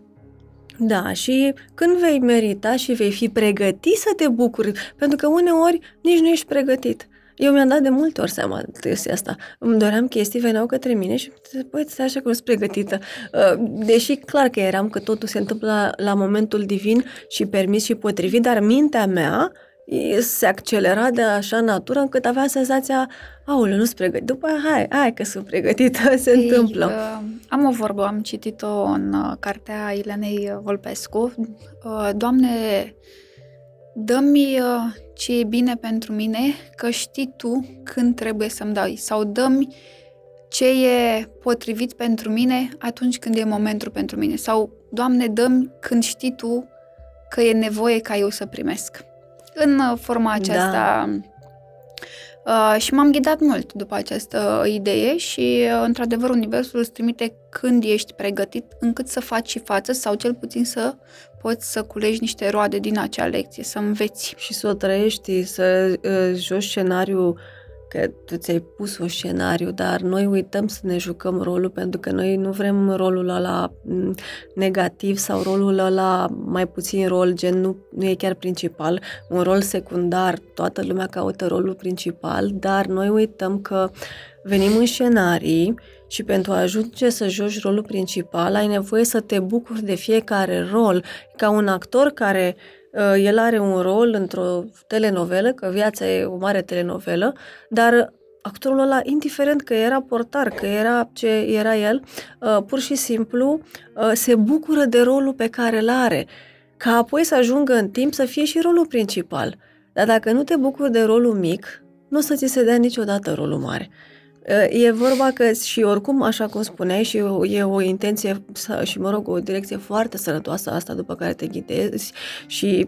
Da, și când vei merita și vei fi pregătit să te bucuri, pentru că uneori nici nu ești pregătit. Eu mi-am dat de multe ori seama de chestia asta. Îmi doream chestii, veneau către mine și, băi, stai așa că nu sunt pregătită. Uh, deși clar că eram că totul se întâmplă la, la momentul divin și permis și potrivit, dar mintea mea se accelera de așa natură încât aveam senzația, aoleu, nu sunt pregătit. După aia, hai, hai că sunt pregătită, se Ei, întâmplă. Uh, am o vorbă, am citit-o în uh, cartea Ilenei Volpescu. Uh, Doamne, dă-mi uh, ce e bine pentru mine, că știi tu când trebuie să-mi dai. Sau dă-mi ce e potrivit pentru mine atunci când e momentul pentru mine. Sau, Doamne, dă-mi când știi tu că e nevoie ca eu să primesc. În uh, forma da. aceasta... Da. Uh, și m-am ghidat mult după această idee și, uh, într-adevăr, Universul îți trimite când ești pregătit încât să faci și față sau cel puțin să poți să culegi niște roade din acea lecție, să înveți. Și să o trăiești, să uh, joci scenariul că tu ți-ai pus un scenariu, dar noi uităm să ne jucăm rolul pentru că noi nu vrem rolul ăla negativ sau rolul ăla mai puțin rol, gen nu, nu e chiar principal, un rol secundar, toată lumea caută rolul principal, dar noi uităm că venim în scenarii și pentru a ajunge să joci rolul principal ai nevoie să te bucuri de fiecare rol, ca un actor care uh, el are un rol într-o telenovelă, că viața e o mare telenovelă, dar actorul ăla, indiferent că era portar, că era ce era el, uh, pur și simplu uh, se bucură de rolul pe care îl are, ca apoi să ajungă în timp să fie și rolul principal. Dar dacă nu te bucuri de rolul mic, nu o să ți se dea niciodată rolul mare. E vorba că și oricum, așa cum spuneai, și e o intenție și, mă rog, o direcție foarte sănătoasă asta după care te ghidezi și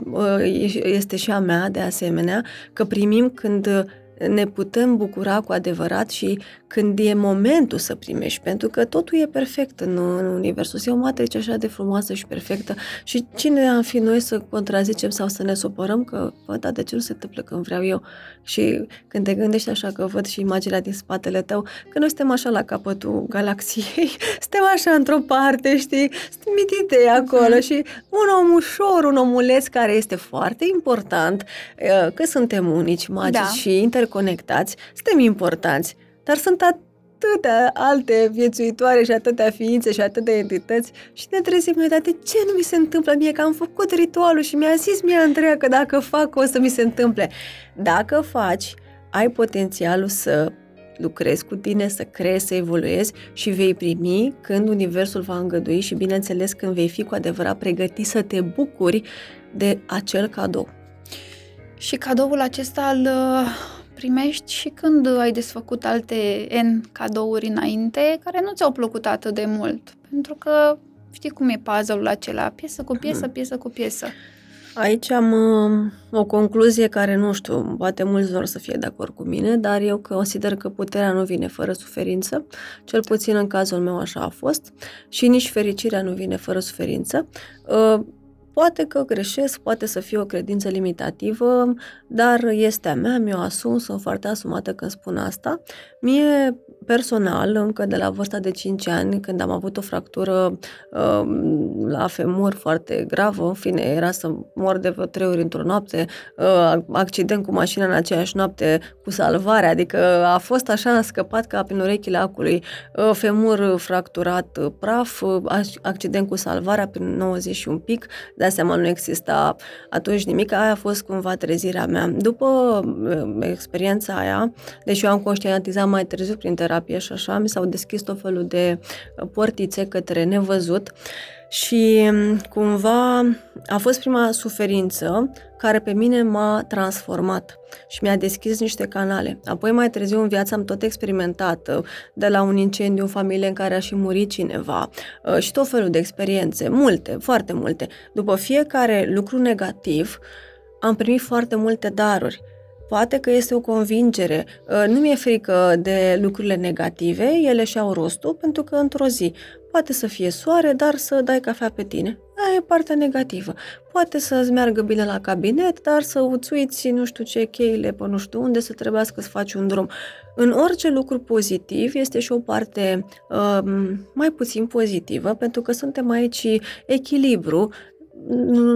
este și a mea de asemenea, că primim când ne putem bucura cu adevărat și când e momentul să primești, pentru că totul e perfect în, în universul. E o matrice așa de frumoasă și perfectă și cine am fi noi să contrazicem sau să ne supărăm că, bă, dar de ce nu se întâmplă când vreau eu? Și când te gândești așa că văd și imaginea din spatele tău, că noi suntem așa la capătul galaxiei, suntem așa într-o parte, știi, suntem mitite acolo mm-hmm. și un om ușor, un omuleț care este foarte important, că suntem unici, magici da. și interconectați, suntem importanți, dar sunt atâtea alte viețuitoare și atâtea ființe și atâtea entități și ne trezim noi, dar de ce nu mi se întâmplă mie? Că am făcut ritualul și mi-a zis mie Andreea că dacă fac o să mi se întâmple. Dacă faci, ai potențialul să lucrezi cu tine, să creezi, să evoluezi și vei primi când Universul va îngădui și, bineînțeles, când vei fi cu adevărat pregătit să te bucuri de acel cadou. Și cadoul acesta îl uh, primești și când ai desfăcut alte N cadouri înainte care nu ți-au plăcut atât de mult. Pentru că știi cum e puzzle-ul acela, piesă cu piesă, mhm. piesă cu piesă. Aici am uh, o concluzie care, nu știu, poate mulți vor să fie de acord cu mine, dar eu consider că puterea nu vine fără suferință, cel puțin în cazul meu așa a fost, și nici fericirea nu vine fără suferință. Uh, Poate că greșesc, poate să fie o credință limitativă, dar este a mea, mi-o asum, sunt foarte asumată când spun asta. Mie, personal, încă de la vârsta de 5 ani, când am avut o fractură uh, la femur foarte gravă, în fine, era să mor de vreo 3 ori într-o noapte, uh, accident cu mașina în aceeași noapte cu salvare, adică a fost așa, a scăpat ca prin urechile acului, uh, femur fracturat, uh, praf, uh, accident cu salvarea prin 90 și un pic, dar dai seama, nu exista atunci nimic, aia a fost cumva trezirea mea. După uh, experiența aia, deși eu am conștientizat mai târziu prin terapie și așa, mi s-au deschis tot felul de uh, portițe către nevăzut și um, cumva a fost prima suferință care pe mine m-a transformat și mi-a deschis niște canale. Apoi mai târziu în viață am tot experimentat, uh, de la un incendiu în familie în care a și murit cineva uh, și tot felul de experiențe, multe, foarte multe. După fiecare lucru negativ am primit foarte multe daruri. Poate că este o convingere. Uh, nu mi-e frică de lucrurile negative, ele și-au rostul, pentru că într-o zi poate să fie soare, dar să dai cafea pe tine. Aia e partea negativă. Poate să-ți meargă bine la cabinet, dar să îți uiți nu știu ce cheile pe nu știu unde, să trebuiască să faci un drum. În orice lucru pozitiv este și o parte um, mai puțin pozitivă, pentru că suntem aici echilibru,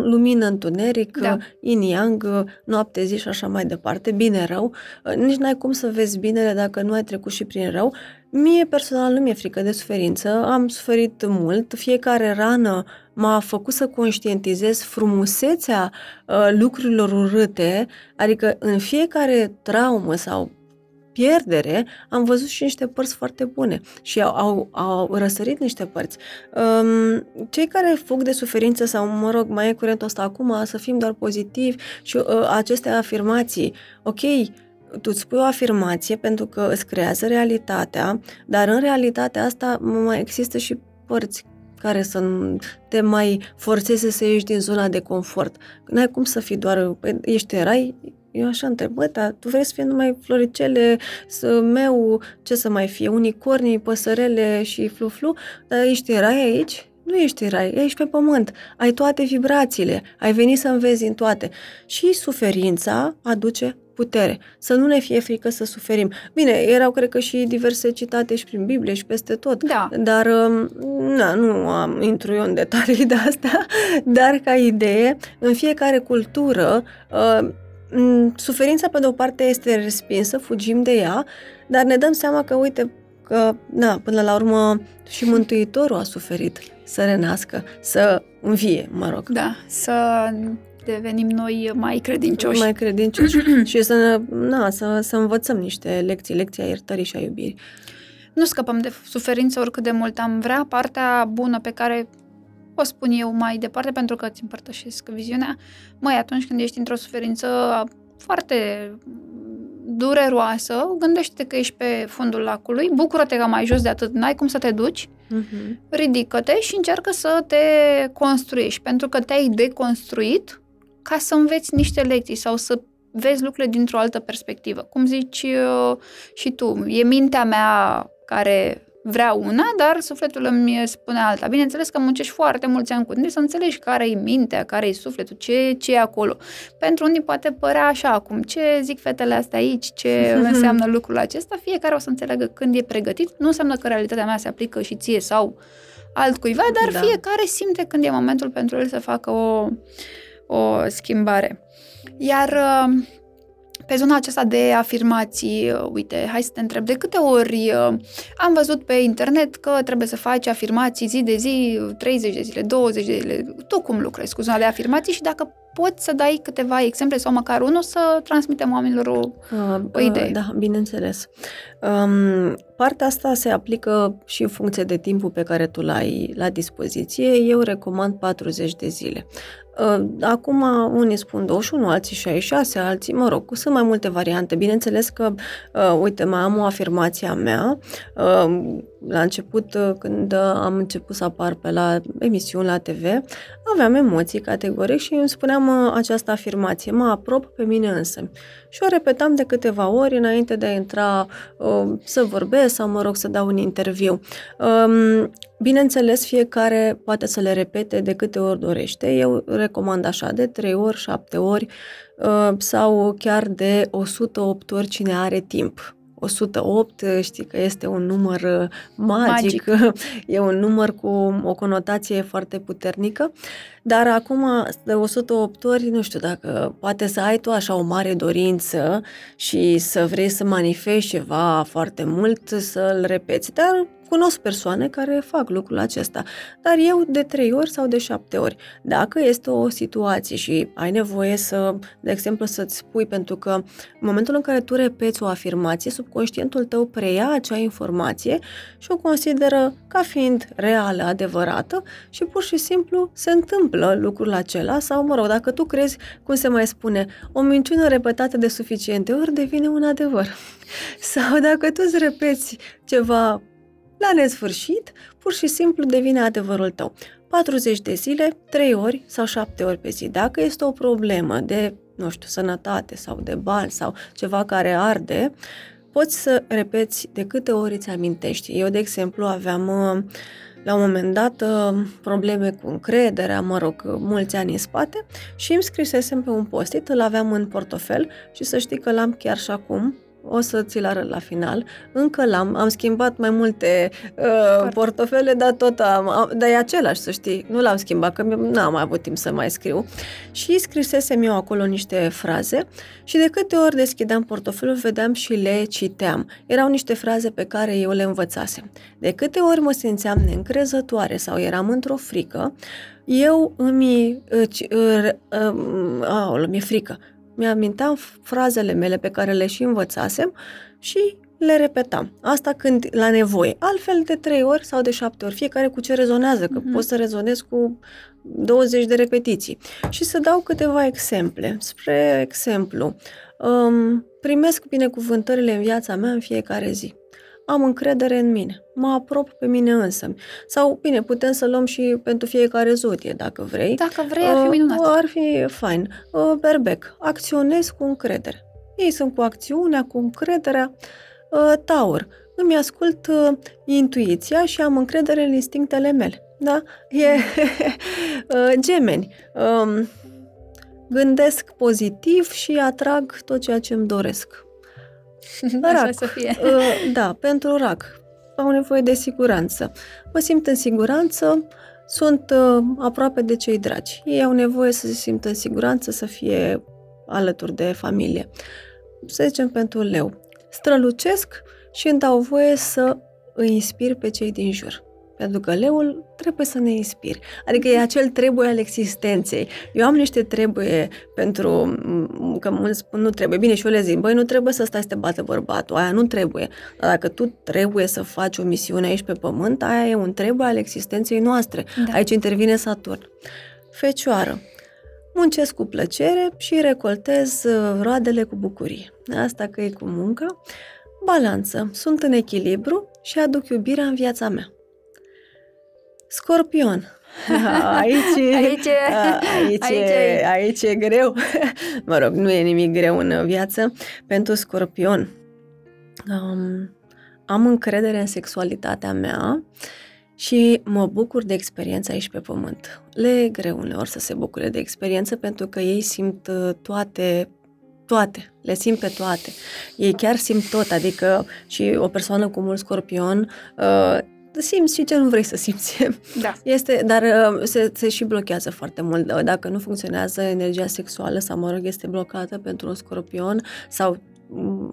lumină, întuneric, da. yin-yang, noapte, zi și așa mai departe, bine-rău. Nici n-ai cum să vezi binele dacă nu ai trecut și prin rău. Mie personal nu mi-e frică de suferință, am suferit mult, fiecare rană m-a făcut să conștientizez frumusețea uh, lucrurilor urâte, adică în fiecare traumă sau pierdere, am văzut și niște părți foarte bune și au, au, au răsărit niște părți. Um, cei care fug de suferință sau, mă rog, mai e curentul ăsta acum, să fim doar pozitivi și uh, aceste afirmații, ok, tu îți spui o afirmație pentru că îți creează realitatea, dar în realitatea asta mai există și părți care să te mai forțeze să ieși din zona de confort. N-ai cum să fii doar, păi, ești în rai, eu așa întreb, bă, dar tu vrei să fie numai floricele, să meu, ce să mai fie, unicornii, păsărele și flu-flu, dar ești în rai aici? Nu ești în rai, ești pe pământ, ai toate vibrațiile, ai venit să învezi în toate. Și suferința aduce putere, să nu ne fie frică să suferim. Bine, erau, cred că, și diverse citate și prin Biblie și peste tot, da. dar um, na, nu am intru eu în detalii de asta, dar ca idee, în fiecare cultură, uh, suferința pe de o parte este respinsă, fugim de ea, dar ne dăm seama că, uite, că, na, până la urmă și Mântuitorul a suferit să renască, să învie, mă rog. Da, să devenim noi mai credincioși. Mai credincioși și să, na, să, să învățăm niște lecții, lecția iertării și a iubirii. Nu scăpăm de suferință oricât de mult am vrea. Partea bună pe care o spun eu mai departe pentru că îți împărtășesc viziunea. Măi, atunci când ești într-o suferință foarte dureroasă, gândește că ești pe fundul lacului, bucură-te că mai jos de atât, n-ai cum să te duci, uh-huh. ridică-te și încearcă să te construiești, pentru că te-ai deconstruit ca să înveți niște lecții sau să vezi lucrurile dintr-o altă perspectivă. Cum zici uh, și tu, e mintea mea care vrea una, dar sufletul îmi spune alta. Bineînțeles că muncești foarte mulți ani cu tine să înțelegi care e mintea, care e sufletul, ce, ce e acolo. Pentru unii poate părea așa acum, ce zic fetele astea aici, ce înseamnă lucrul acesta, fiecare o să înțeleagă când e pregătit. Nu înseamnă că realitatea mea se aplică și ție sau altcuiva, dar da. fiecare simte când e momentul pentru el să facă o, o schimbare. Iar uh, pe zona aceasta de afirmații, uh, uite, hai să te întreb, de câte ori uh, am văzut pe internet că trebuie să faci afirmații zi de zi, 30 de zile, 20 de zile, tu cum lucrezi cu zona de afirmații și dacă poți să dai câteva exemple sau măcar unul să transmitem oamenilor o, uh, o idee. Uh, da, bineînțeles. Um, partea asta se aplică și în funcție de timpul pe care tu l-ai la dispoziție. Eu recomand 40 de zile. Uh, acum unii spun 21, alții 66, alții, mă rog, sunt mai multe variante. Bineînțeles că, uh, uite, mai am o afirmație a mea. Uh, la început, uh, când am început să apar pe la emisiuni la TV, aveam emoții categoric și îmi spuneam uh, această afirmație, mă aprop pe mine însă. Și o repetam de câteva ori înainte de a intra uh, să vorbesc sau, mă rog, să dau un interviu. Um, bineînțeles, fiecare poate să le repete de câte ori dorește. Eu recomand așa, de 3 ori, 7 ori sau chiar de 108 ori cine are timp 108, știi că este un număr uh, magic, magic. e un număr cu o conotație foarte puternică, dar acum de 108 ori, nu știu dacă poate să ai tu așa o mare dorință și să vrei să manifesti ceva foarte mult, să-l repeți, dar Cunosc persoane care fac lucrul acesta, dar eu de trei ori sau de șapte ori. Dacă este o situație și ai nevoie să, de exemplu, să-ți spui, pentru că în momentul în care tu repeți o afirmație, subconștientul tău preia acea informație și o consideră ca fiind reală, adevărată și pur și simplu se întâmplă lucrul acela sau, mă rog, dacă tu crezi, cum se mai spune, o minciună repetată de suficiente ori devine un adevăr. Sau dacă tu îți repeți ceva la nesfârșit, pur și simplu devine adevărul tău. 40 de zile, 3 ori sau 7 ori pe zi. Dacă este o problemă de, nu știu, sănătate sau de bani sau ceva care arde, poți să repeți de câte ori îți amintești. Eu, de exemplu, aveam uh, la un moment dat uh, probleme cu încrederea, mă rog, mulți ani în spate și îmi scrisesem pe un post-it, îl aveam în portofel și să știi că l-am chiar și acum, o să ți-l arăt la final. Încă l-am, am schimbat mai multe uh, portofele, dar tot am, am, dar e același, să știi. Nu l-am schimbat, că n-am mai avut timp să mai scriu. Și scrisesem eu acolo niște fraze și de câte ori deschideam portofelul, vedeam și le citeam. Erau niște fraze pe care eu le învățasem. De câte ori mă simțeam neîncrezătoare sau eram într-o frică, eu îmi... Uh, uh, uh, aolă, mi-e frică mi-aminteam frazele mele pe care le și învățasem și le repetam. Asta când la nevoie. Altfel de trei ori sau de șapte ori, fiecare cu ce rezonează, că uh-huh. poți să rezonezi cu 20 de repetiții. Și să dau câteva exemple. Spre exemplu, um, primesc binecuvântările în viața mea în fiecare zi am încredere în mine, mă aprop pe mine însă. Sau, bine, putem să luăm și pentru fiecare zodie, dacă vrei. Dacă vrei, ar fi uh, minunat. Uh, ar fi fain. Uh, berbec, acționez cu încredere. Ei sunt cu acțiunea, cu încrederea. Uh, taur, îmi ascult uh, intuiția și am încredere în instinctele mele. Da? E uh, gemeni. Uh, gândesc pozitiv și atrag tot ceea ce îmi doresc. Rac. Așa să fie. Uh, da, pentru rac. Au nevoie de siguranță. Mă simt în siguranță, sunt uh, aproape de cei dragi. Ei au nevoie să se simtă în siguranță, să fie alături de familie. Să zicem pentru leu. Strălucesc și îmi dau voie să îi inspir pe cei din jur. Pentru că leul trebuie să ne inspiri. Adică e acel trebuie al existenței. Eu am niște trebuie pentru că mulți spun nu trebuie. Bine, și eu le zic, băi, nu trebuie să stai să te bată bărbatul, aia nu trebuie. Dar dacă tu trebuie să faci o misiune aici pe pământ, aia e un trebuie al existenței noastre. Da. Aici intervine Saturn. Fecioară. Muncesc cu plăcere și recoltez uh, roadele cu bucurie. Asta că e cu munca. Balanță. Sunt în echilibru și aduc iubirea în viața mea. Scorpion. Aici, Aici e- aici, aici e, e- aici e greu. Mă rog, nu e nimic greu în viață. Pentru scorpion, um, am încredere în sexualitatea mea și mă bucur de experiența aici pe pământ. Le e greu uneori să se bucure de experiență pentru că ei simt uh, toate toate, le simt pe toate. Ei chiar simt tot, adică și o persoană cu mult scorpion uh, simți și ce nu vrei să simți. Da. Este, dar uh, se, se și blochează foarte mult. Dacă nu funcționează energia sexuală sau, mă rog, este blocată pentru un scorpion sau mm,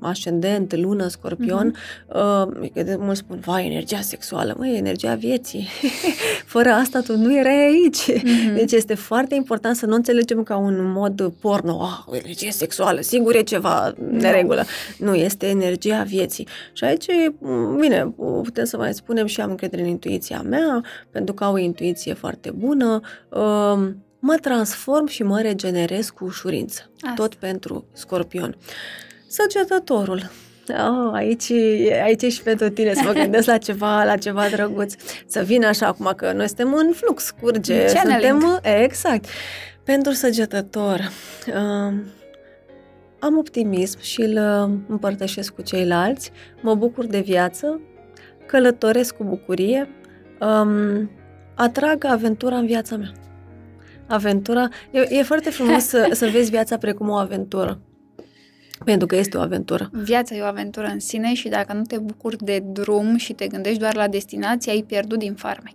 ascendent, lună, scorpion, uh-huh. uh, că de mulți spun, vai, energia sexuală, măi, energia vieții. Fără asta tu nu erai aici. Mhm. Deci este foarte important să nu înțelegem ca un mod porno, ah, o energie sexuală, sigur e ceva neregulă. Nu, este energia vieții. Și aici, m, bine, putem să mai spunem și am încredere în intuiția mea, pentru că au o intuiție foarte bună. Uh, mă transform și mă regenerez cu ușurință. Asta. Tot pentru scorpion. Săgetătorul. Oh, aici, aici e și pentru tine să mă gândesc la ceva, la ceva drăguț. Să vină așa acum că noi suntem în flux, curge. Channeling. Suntem, exact. Pentru săgetător, uh, am optimism și îl uh, împărtășesc cu ceilalți, mă bucur de viață, călătoresc cu bucurie, um, atrag aventura în viața mea. Aventura, e, e foarte frumos să, să vezi viața precum o aventură. Pentru că este o aventură. Viața e o aventură în sine și dacă nu te bucuri de drum și te gândești doar la destinație, ai pierdut din farmec.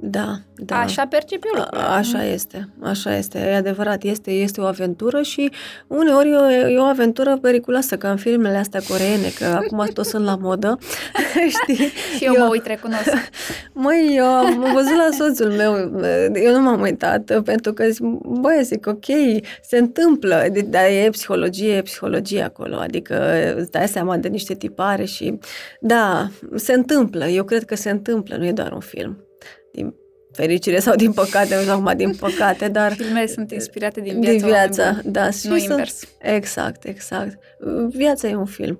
Da, da. Așa percep eu A, lucrurile. așa este, așa este, e adevărat, este, este o aventură și uneori e o, e o aventură periculoasă, ca în filmele astea coreene, că acum toți sunt la modă, știi? Și eu, mă uit, recunosc. Măi, eu am văzut la soțul meu, eu nu m-am uitat, pentru că zic, băi, zic, ok, se întâmplă, de- dar e psihologie, e psihologie acolo, adică îți dai seama de niște tipare și, da, se întâmplă, eu cred că se întâmplă, nu e doar un film. Din fericire sau din păcate, nu știu acum din păcate, dar Filmele sunt inspirate din viața din viața, oamenilor. da. Nu și sunt- invers. Exact, exact. Viața e un film,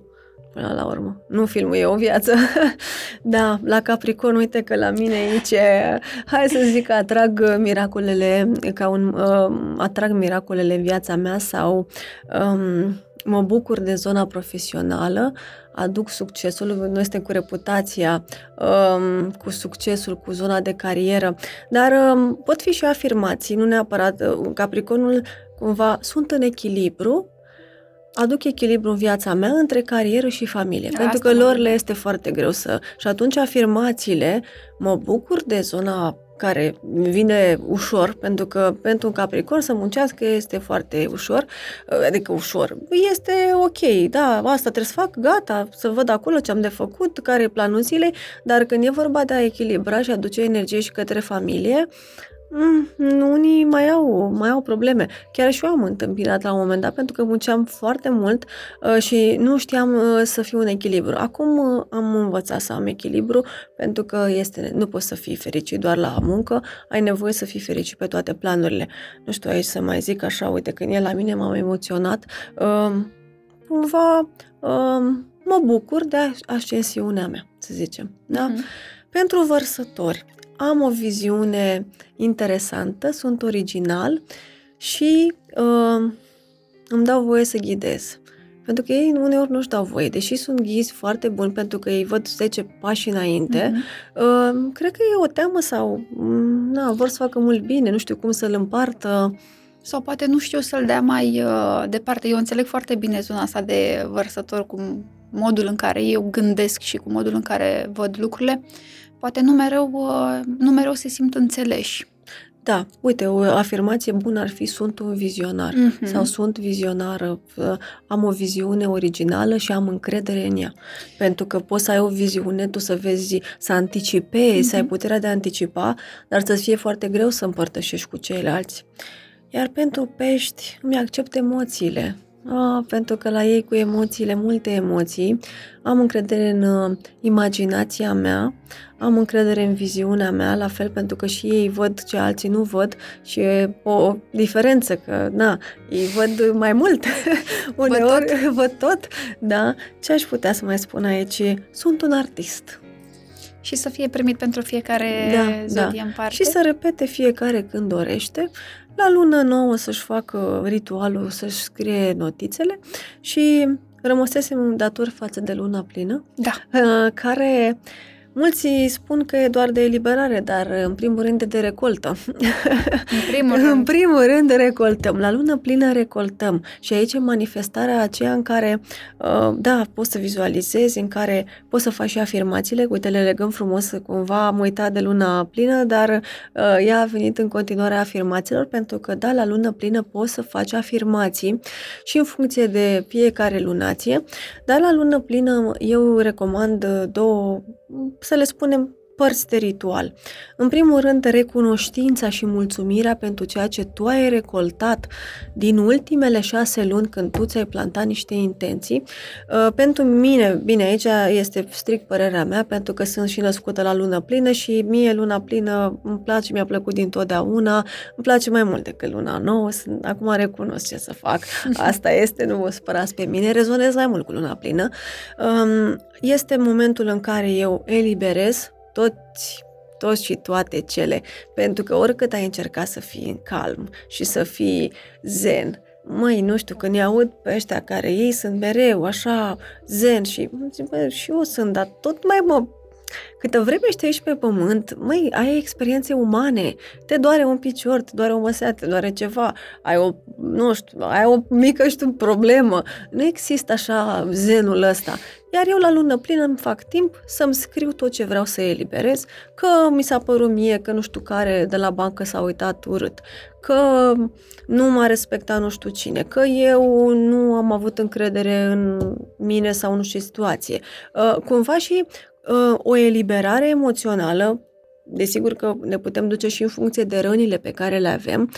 până la urmă. Nu filmul e o viață. da, la Capricorn, uite că la mine aici, e- hai să zic că atrag miracolele, ca un, uh, atrag miracolele în viața mea sau um, mă bucur de zona profesională, aduc succesul, noi suntem cu reputația, um, cu succesul, cu zona de carieră, dar um, pot fi și afirmații, nu neapărat. Uh, Capricornul cumva sunt în echilibru, aduc echilibru în viața mea între carieră și familie, Asta pentru că mă lor gândeam. le este foarte greu să... Și atunci afirmațiile, mă bucur de zona care vine ușor, pentru că pentru un capricorn să muncească este foarte ușor, adică ușor. Este ok, da, asta trebuie să fac, gata, să văd acolo ce am de făcut, care e planul zilei, dar când e vorba de a echilibra și aduce energie și către familie, Mm, unii mai au, mai au probleme. Chiar și eu am întâmpinat la un moment dat pentru că munceam foarte mult uh, și nu știam uh, să fiu în echilibru. Acum uh, am învățat să am echilibru pentru că este, nu poți să fii fericit doar la muncă, ai nevoie să fii fericit pe toate planurile. Nu știu aici să mai zic așa, uite, când e la mine m-am emoționat, uh, cumva uh, mă bucur de ascensiunea mea, să zicem. Da? Mhm. Pentru vărsători, am o viziune interesantă, sunt original și uh, îmi dau voie să ghidez. Pentru că ei uneori nu-și dau voie, deși sunt ghizi foarte buni pentru că ei văd 10 pași înainte, Mhm. uh, cred că e o teamă sau mm, na, vor să facă mult bine, nu știu cum să-l împartă. Sau poate nu știu să-l dea mai uh, departe. Eu înțeleg foarte bine zona asta de vărsător cu modul în care eu gândesc și cu modul în care văd lucrurile. Poate nu mereu, uh, nu mereu se simt înțeleși. Da, uite, o afirmație bună ar fi sunt un vizionar Mhm. sau sunt vizionară, uh, am o viziune originală și am încredere în ea. Pentru că poți să ai o viziune, tu să vezi, să anticipezi, să ai Mhm. puterea de a anticipa, dar să fie foarte greu să împărtășești cu ceilalți. Iar pentru pești, îmi accept emoțiile. Ah, pentru că la ei cu emoțiile, multe emoții, am încredere în uh, imaginația mea, am încredere în viziunea mea, la fel pentru că și ei văd ce alții nu văd și e o diferență că, na, ei văd mai mult, uneori văd tot, da. Ce aș putea să mai spun aici? Sunt un artist. Și să fie primit pentru fiecare Da, zodie da. în parte. Și să repete fiecare când dorește. La lună nouă să-și facă ritualul, să-și scrie notițele și rămăsesem dator față de luna plină, Da. uh, care mulți spun că e doar de eliberare, dar în primul rând e de recoltă. În primul În rând. primul rând recoltăm. La lună plină recoltăm. Și aici e manifestarea aceea în care, uh, da, poți să vizualizezi, în care poți să faci și afirmațiile. Uite, le legăm frumos, cumva am uitat de luna plină, dar uh, ea a venit în continuare a afirmațiilor, pentru că, da, la lună plină poți să faci afirmații și în funcție de fiecare lunație, dar la lună plină eu recomand uh, două, să le spunem, părți de ritual. În primul rând, recunoștința și mulțumirea pentru ceea ce tu ai recoltat din ultimele șase luni când tu ți-ai plantat niște intenții. Uh, Pentru mine, bine, aici este strict părerea mea, pentru că sunt și născută la lună plină și mie luna plină îmi place, mi-a plăcut dintotdeauna, îmi place mai mult decât luna nouă, sunt, acum recunosc ce să fac, asta este, nu vă spărați pe mine, rezonez mai mult cu luna plină. Um, Este momentul în care eu eliberez toți toți și toate cele, pentru că oricât ai încercat să fii în calm și să fii zen, măi, nu știu, când îi aud pe ăștia care ei sunt mereu așa zen și zic, bă, și eu sunt, dar tot mai mă Câtă vreme ești aici pe pământ, măi, ai experiențe umane, te doare un picior, te doare o măsea, te doare ceva, ai o, nu știu, ai o mică, știu, problemă. Nu există așa zenul ăsta. Iar eu la lună plină îmi fac timp să-mi scriu tot ce vreau să eliberez, că mi s-a părut mie că nu știu care de la bancă s-a uitat urât, că nu m-a respectat nu știu cine, că eu nu am avut încredere în mine sau nu știu ce situație. Uh, cumva și uh, o eliberare emoțională, desigur că ne putem duce și în funcție de rănile pe care le avem,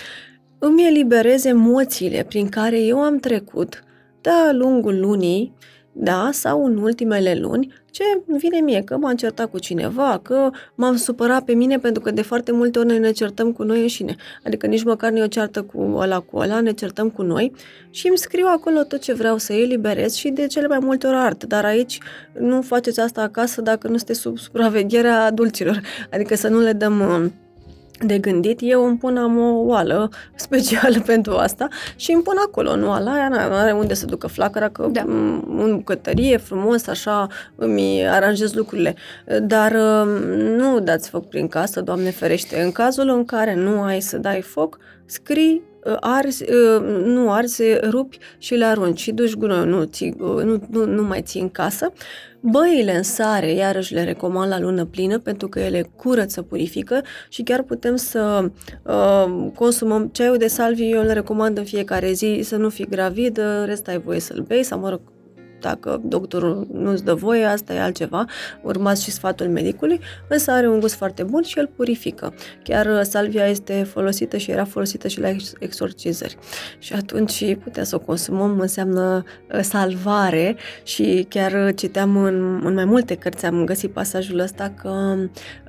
îmi eliberez emoțiile prin care eu am trecut de-a lungul lunii, da, sau în ultimele luni, ce vine mie, că m-am certat cu cineva, că m-am supărat pe mine, pentru că de foarte multe ori noi ne certăm cu noi înșine. Adică nici măcar nu e o ceartă cu ăla cu ăla, ne certăm cu noi și îmi scriu acolo tot ce vreau să eliberez și de cele mai multe ori art. Dar aici nu faceți asta acasă dacă nu sunteți sub supravegherea adulților. Adică să nu le dăm uh, de gândit, eu îmi pun am o oală specială pentru asta și îmi pun acolo în oala aia, nu are unde să ducă flacăra, că Da. da. în bucătărie, frumos, așa îmi aranjez lucrurile. Dar um, nu dați foc prin casă, Doamne ferește. În cazul în care nu ai să dai foc, scrii uh, arzi, uh, nu arzi, rupi și le arunci și duci gunoiul, nu, ții, uh, nu, nu, nu mai ții în casă. Băile în sare, iarăși le recomand la lună plină pentru că ele curăță, purifică și chiar putem să uh, consumăm ceaiul de salvie, eu le recomand în fiecare zi să nu fii gravid, rest ai voie să-l bei sau, mă rog, dacă doctorul nu-ți dă voie, asta e altceva, urmați și sfatul medicului, însă are un gust foarte bun și îl purifică. Chiar uh, salvia este folosită și era folosită și la ex- exorcizări. Și atunci putem să o consumăm, înseamnă uh, salvare și chiar uh, citeam în, în mai multe cărți, am găsit pasajul ăsta că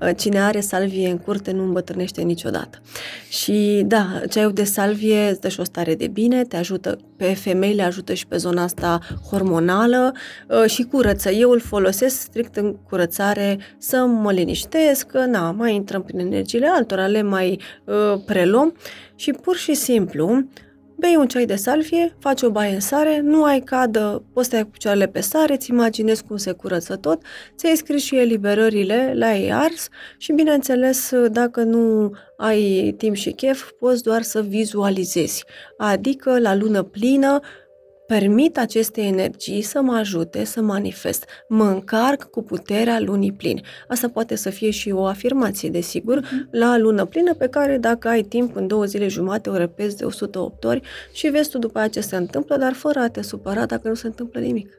uh, cine are salvie în curte nu îmbătrânește niciodată. Și da, ceaiul de salvie îți dă și o stare de bine, te ajută, pe femei le ajută și pe zona asta hormonală uh, și curăță. Eu îl folosesc strict în curățare să mă liniștesc, că na, mai intrăm prin energiile altora, le mai uh, preluăm și pur și simplu bei un ceai de salvie, faci o baie în sare, nu ai cadă, poți să ai cu picioarele pe sare, îți imaginezi cum se curăță tot, ți-ai scris și eliberările, le-ai ars și bineînțeles, dacă nu ai timp și chef, poți doar să vizualizezi. Adică la lună plină, permit aceste energii să mă ajute să manifest. Mă încarc cu puterea lunii pline. Asta poate să fie și o afirmație, desigur, la lună plină pe care dacă ai timp în două zile jumate o repezi de 108 ori și vezi tu după aceea ce se întâmplă, dar fără a te supăra dacă nu se întâmplă nimic.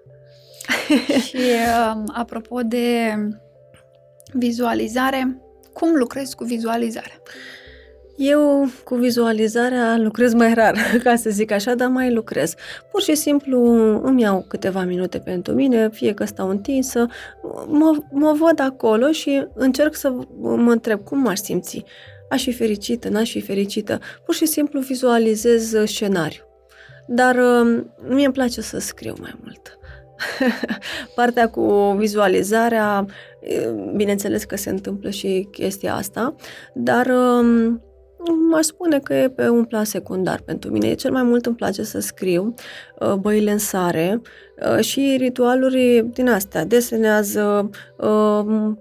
Și um, apropo de vizualizare, cum lucrezi cu vizualizarea? Eu cu vizualizarea lucrez mai rar, ca să zic așa, dar mai lucrez. Pur și simplu îmi iau câteva minute pentru mine, fie că stau întinsă, mă, mă văd acolo și încerc să mă întreb cum m-aș simți. Aș fi fericită, n-aș fi fericită. Pur și simplu vizualizez scenariu. Dar uh, mie îmi place să scriu mai mult. partea cu vizualizarea, bineînțeles că se întâmplă și chestia asta, dar um, aș spune că e pe un plan secundar pentru mine. Cel mai mult îmi place să scriu uh, băile în sare uh, și ritualuri din astea. Desenează, uh,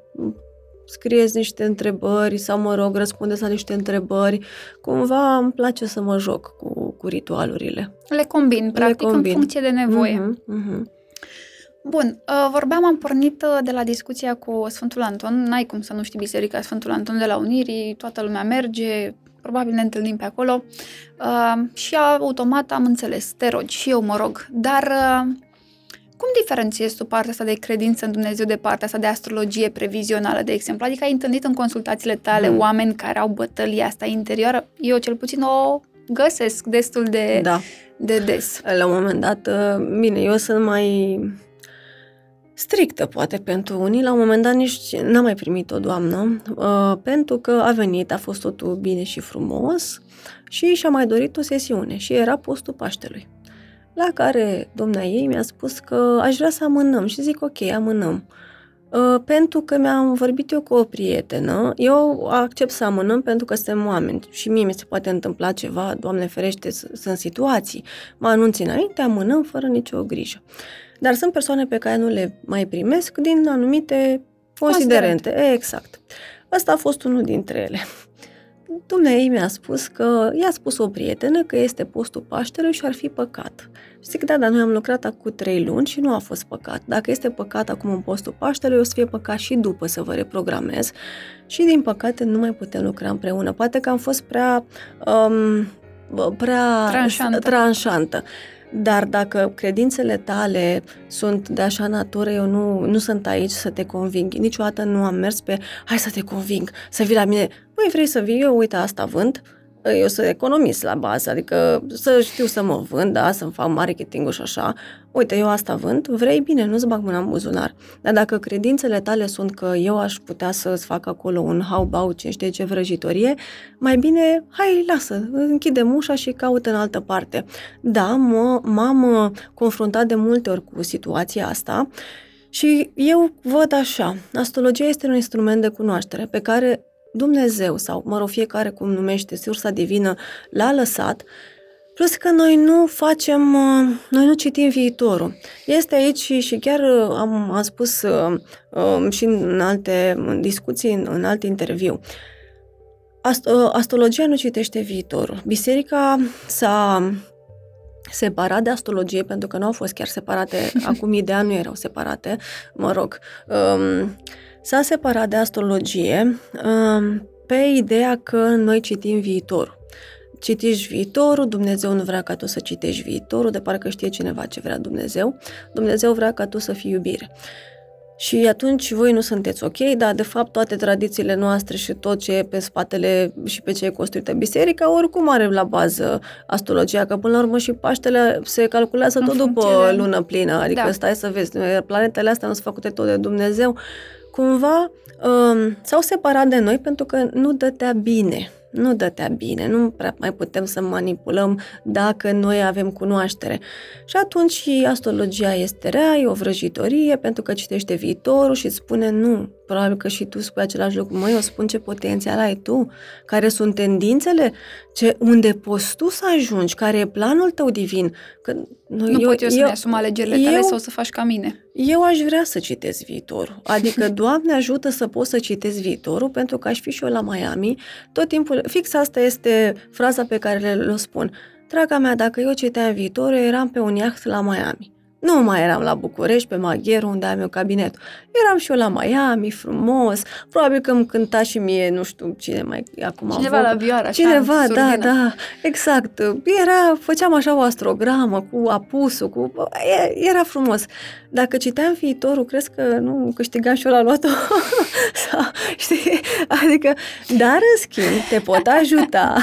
scrieți niște întrebări sau, mă rog, răspundeți la niște întrebări. Cumva îmi place să mă joc cu, cu ritualurile. Le combin, practic, Le combin. în funcție de nevoie. Uh-huh, uh-huh. Bun, vorbeam, am pornit de la discuția cu Sfântul Anton. N-ai cum să nu știi Biserica Sfântul Anton de la Unirii, toată lumea merge, probabil ne întâlnim pe acolo uh, și automat am înțeles, te rogi și eu mă rog, dar uh, cum diferențiezi tu partea asta de credință în Dumnezeu de partea asta de astrologie previzională, de exemplu? Adică ai întâlnit în consultațiile tale mm. oameni care au bătălia asta interioară? Eu cel puțin o găsesc destul de, da. de des. La un moment dat, uh, bine, eu sunt mai strictă, poate, pentru unii. La un moment dat nici n-am mai primit o doamnă, uh, pentru că a venit, a fost totul bine și frumos și și-a mai dorit o sesiune și era postul Paștelui. La care domnea ei mi-a spus că aș vrea să amânăm și zic ok, amânăm. Uh, pentru că mi-am vorbit eu cu o prietenă, eu accept să amânăm pentru că suntem oameni și mie mi se poate întâmpla ceva, Doamne ferește, sunt situații. Mă anunți înainte, amânăm fără nicio grijă. Dar sunt persoane pe care nu le mai primesc din anumite considerente. Considerent. Exact. Asta a fost unul dintre ele. Dumnezeu mi-a spus că i-a spus o prietenă că este postul Paștelui și ar fi păcat. Și zic, da, dar noi am lucrat acum trei luni și nu a fost păcat. Dacă este păcat acum în postul Paștelui, o să fie păcat și după să vă reprogramez. Și din păcate nu mai putem lucra împreună. Poate că am fost prea um, prea tranșantă. tranșantă. Dar dacă credințele tale sunt de așa natură, eu nu, nu sunt aici să te conving. Niciodată nu am mers pe hai să te conving, să vii la mine. Păi vrei să vii, eu uite asta vând, eu să economist la bază, adică să știu să mă vând, da, să-mi fac marketing și așa. Uite, eu asta vând, vrei bine, nu-ți bag mâna în buzunar. Dar dacă credințele tale sunt că eu aș putea să-ți fac acolo un how-bau, ce știe ce vrăjitorie, mai bine, hai, lasă, închidem ușa și caut în altă parte. Da, mă, m-am confruntat de multe ori cu situația asta și eu văd așa, astrologia este un instrument de cunoaștere pe care Dumnezeu sau, mă rog, fiecare cum numește, sursa divină, l-a lăsat, plus că noi nu facem, uh, noi nu citim viitorul. Este aici și, și chiar uh, am, am spus uh, um, și în alte discuții, în, în alt interviu, Ast- astrologia nu citește viitorul. Biserica s-a separat de astrologie, pentru că nu au fost chiar separate, acum mii de ani nu erau separate, mă rog, um, s-a separat de astrologie um, pe ideea că noi citim viitorul. Citești viitorul, Dumnezeu nu vrea ca tu să citești viitorul, de parcă știe cineva ce vrea Dumnezeu. Dumnezeu vrea ca tu să fii iubire. Și atunci voi nu sunteți ok, dar de fapt toate tradițiile noastre și tot ce e pe spatele și pe ce e construită biserica, oricum are la bază astrologia, că până la urmă și Paștele se calculează tot după de... lună plină, adică da. stai să vezi, planetele astea nu sunt făcute tot de Dumnezeu, cumva um, s-au separat de noi pentru că nu dătea bine. Nu dătea bine, nu prea mai putem să manipulăm dacă noi avem cunoaștere. Și atunci și astrologia este rea, e o vrăjitorie, pentru că citește viitorul și îți spune nu, probabil că și tu spui același lucru. Măi, eu spun ce potențial ai tu, care sunt tendințele, ce, unde poți tu să ajungi, care e planul tău divin. Că noi, nu eu, pot eu să-mi asum alegerile eu, tale sau să faci ca mine. Eu aș vrea să citesc viitorul. Adică, Doamne ajută să pot să citesc viitorul, pentru că aș fi și eu la Miami. Tot timpul, fix asta este fraza pe care le, le spun. Draga mea, dacă eu citeam viitorul, eram pe un iaht la Miami. Nu mai eram la București, pe Maghier, unde am eu cabinetul. Eram și eu la Miami, frumos. Probabil că îmi cânta și mie, nu știu cine mai acum Cineva la vioară, așa, Cineva, da, da, exact. Era, făceam așa o astrogramă cu apusul, cu... Era frumos. Dacă citeam viitorul, crezi că nu câștigam și eu la loto? Sau, știi? Adică, dar în schimb, te pot ajuta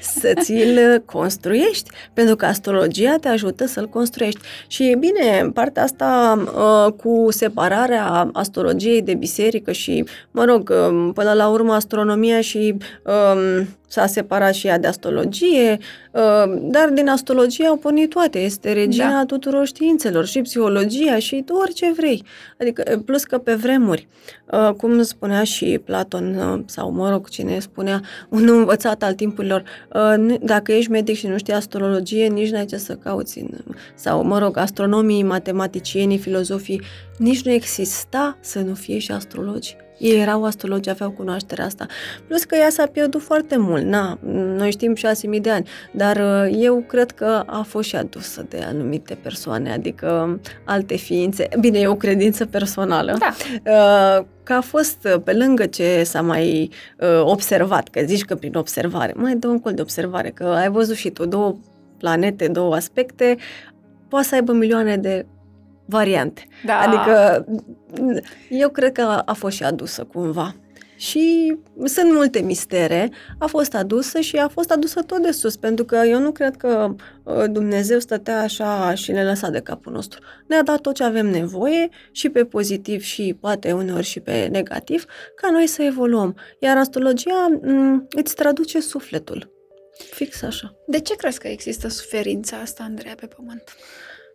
să ți-l construiești, pentru că astrologia te ajută să-l construiești. Și e bine, partea asta uh, cu separarea astrologiei de biserică și, mă rog, uh, până la urmă astronomia și uh, s-a separat și ea de astrologie, uh, dar din astrologie au pornit toate. Este regina da. tuturor științelor, și psihologia, și orice vrei. Adică, plus că pe vremuri, uh, cum spunea și Platon, uh, sau mă rog, cine spunea, un învățat al timpurilor, dacă ești medic și nu știi astrologie, nici n-ai ce să cauți. În, sau, mă rog, astronomii, matematicienii, filozofii, nici nu exista să nu fie și astrologi. Ei erau astrologi, aveau cunoașterea asta. Plus că ea s-a pierdut foarte mult. Na, noi știm 6.000 de ani, dar uh, eu cred că a fost și adusă de anumite persoane, adică alte ființe. Bine, e o credință personală. Da. Uh, că a fost, uh, pe lângă ce s-a mai observat, că zici că prin observare, mai dă un col de observare, că ai văzut și tu două planete, două aspecte, poate să aibă milioane de variante. Da. Adică eu cred că a fost și adusă cumva. Și sunt multe mistere, a fost adusă și a fost adusă tot de sus, pentru că eu nu cred că uh, Dumnezeu stătea așa și ne lăsa de capul nostru. Ne-a dat tot ce avem nevoie, și pe pozitiv și poate uneori și pe negativ, ca noi să evoluăm. Iar astrologia mm, îți traduce sufletul. Fix așa. De ce crezi că există suferința asta, Andreea, pe pământ?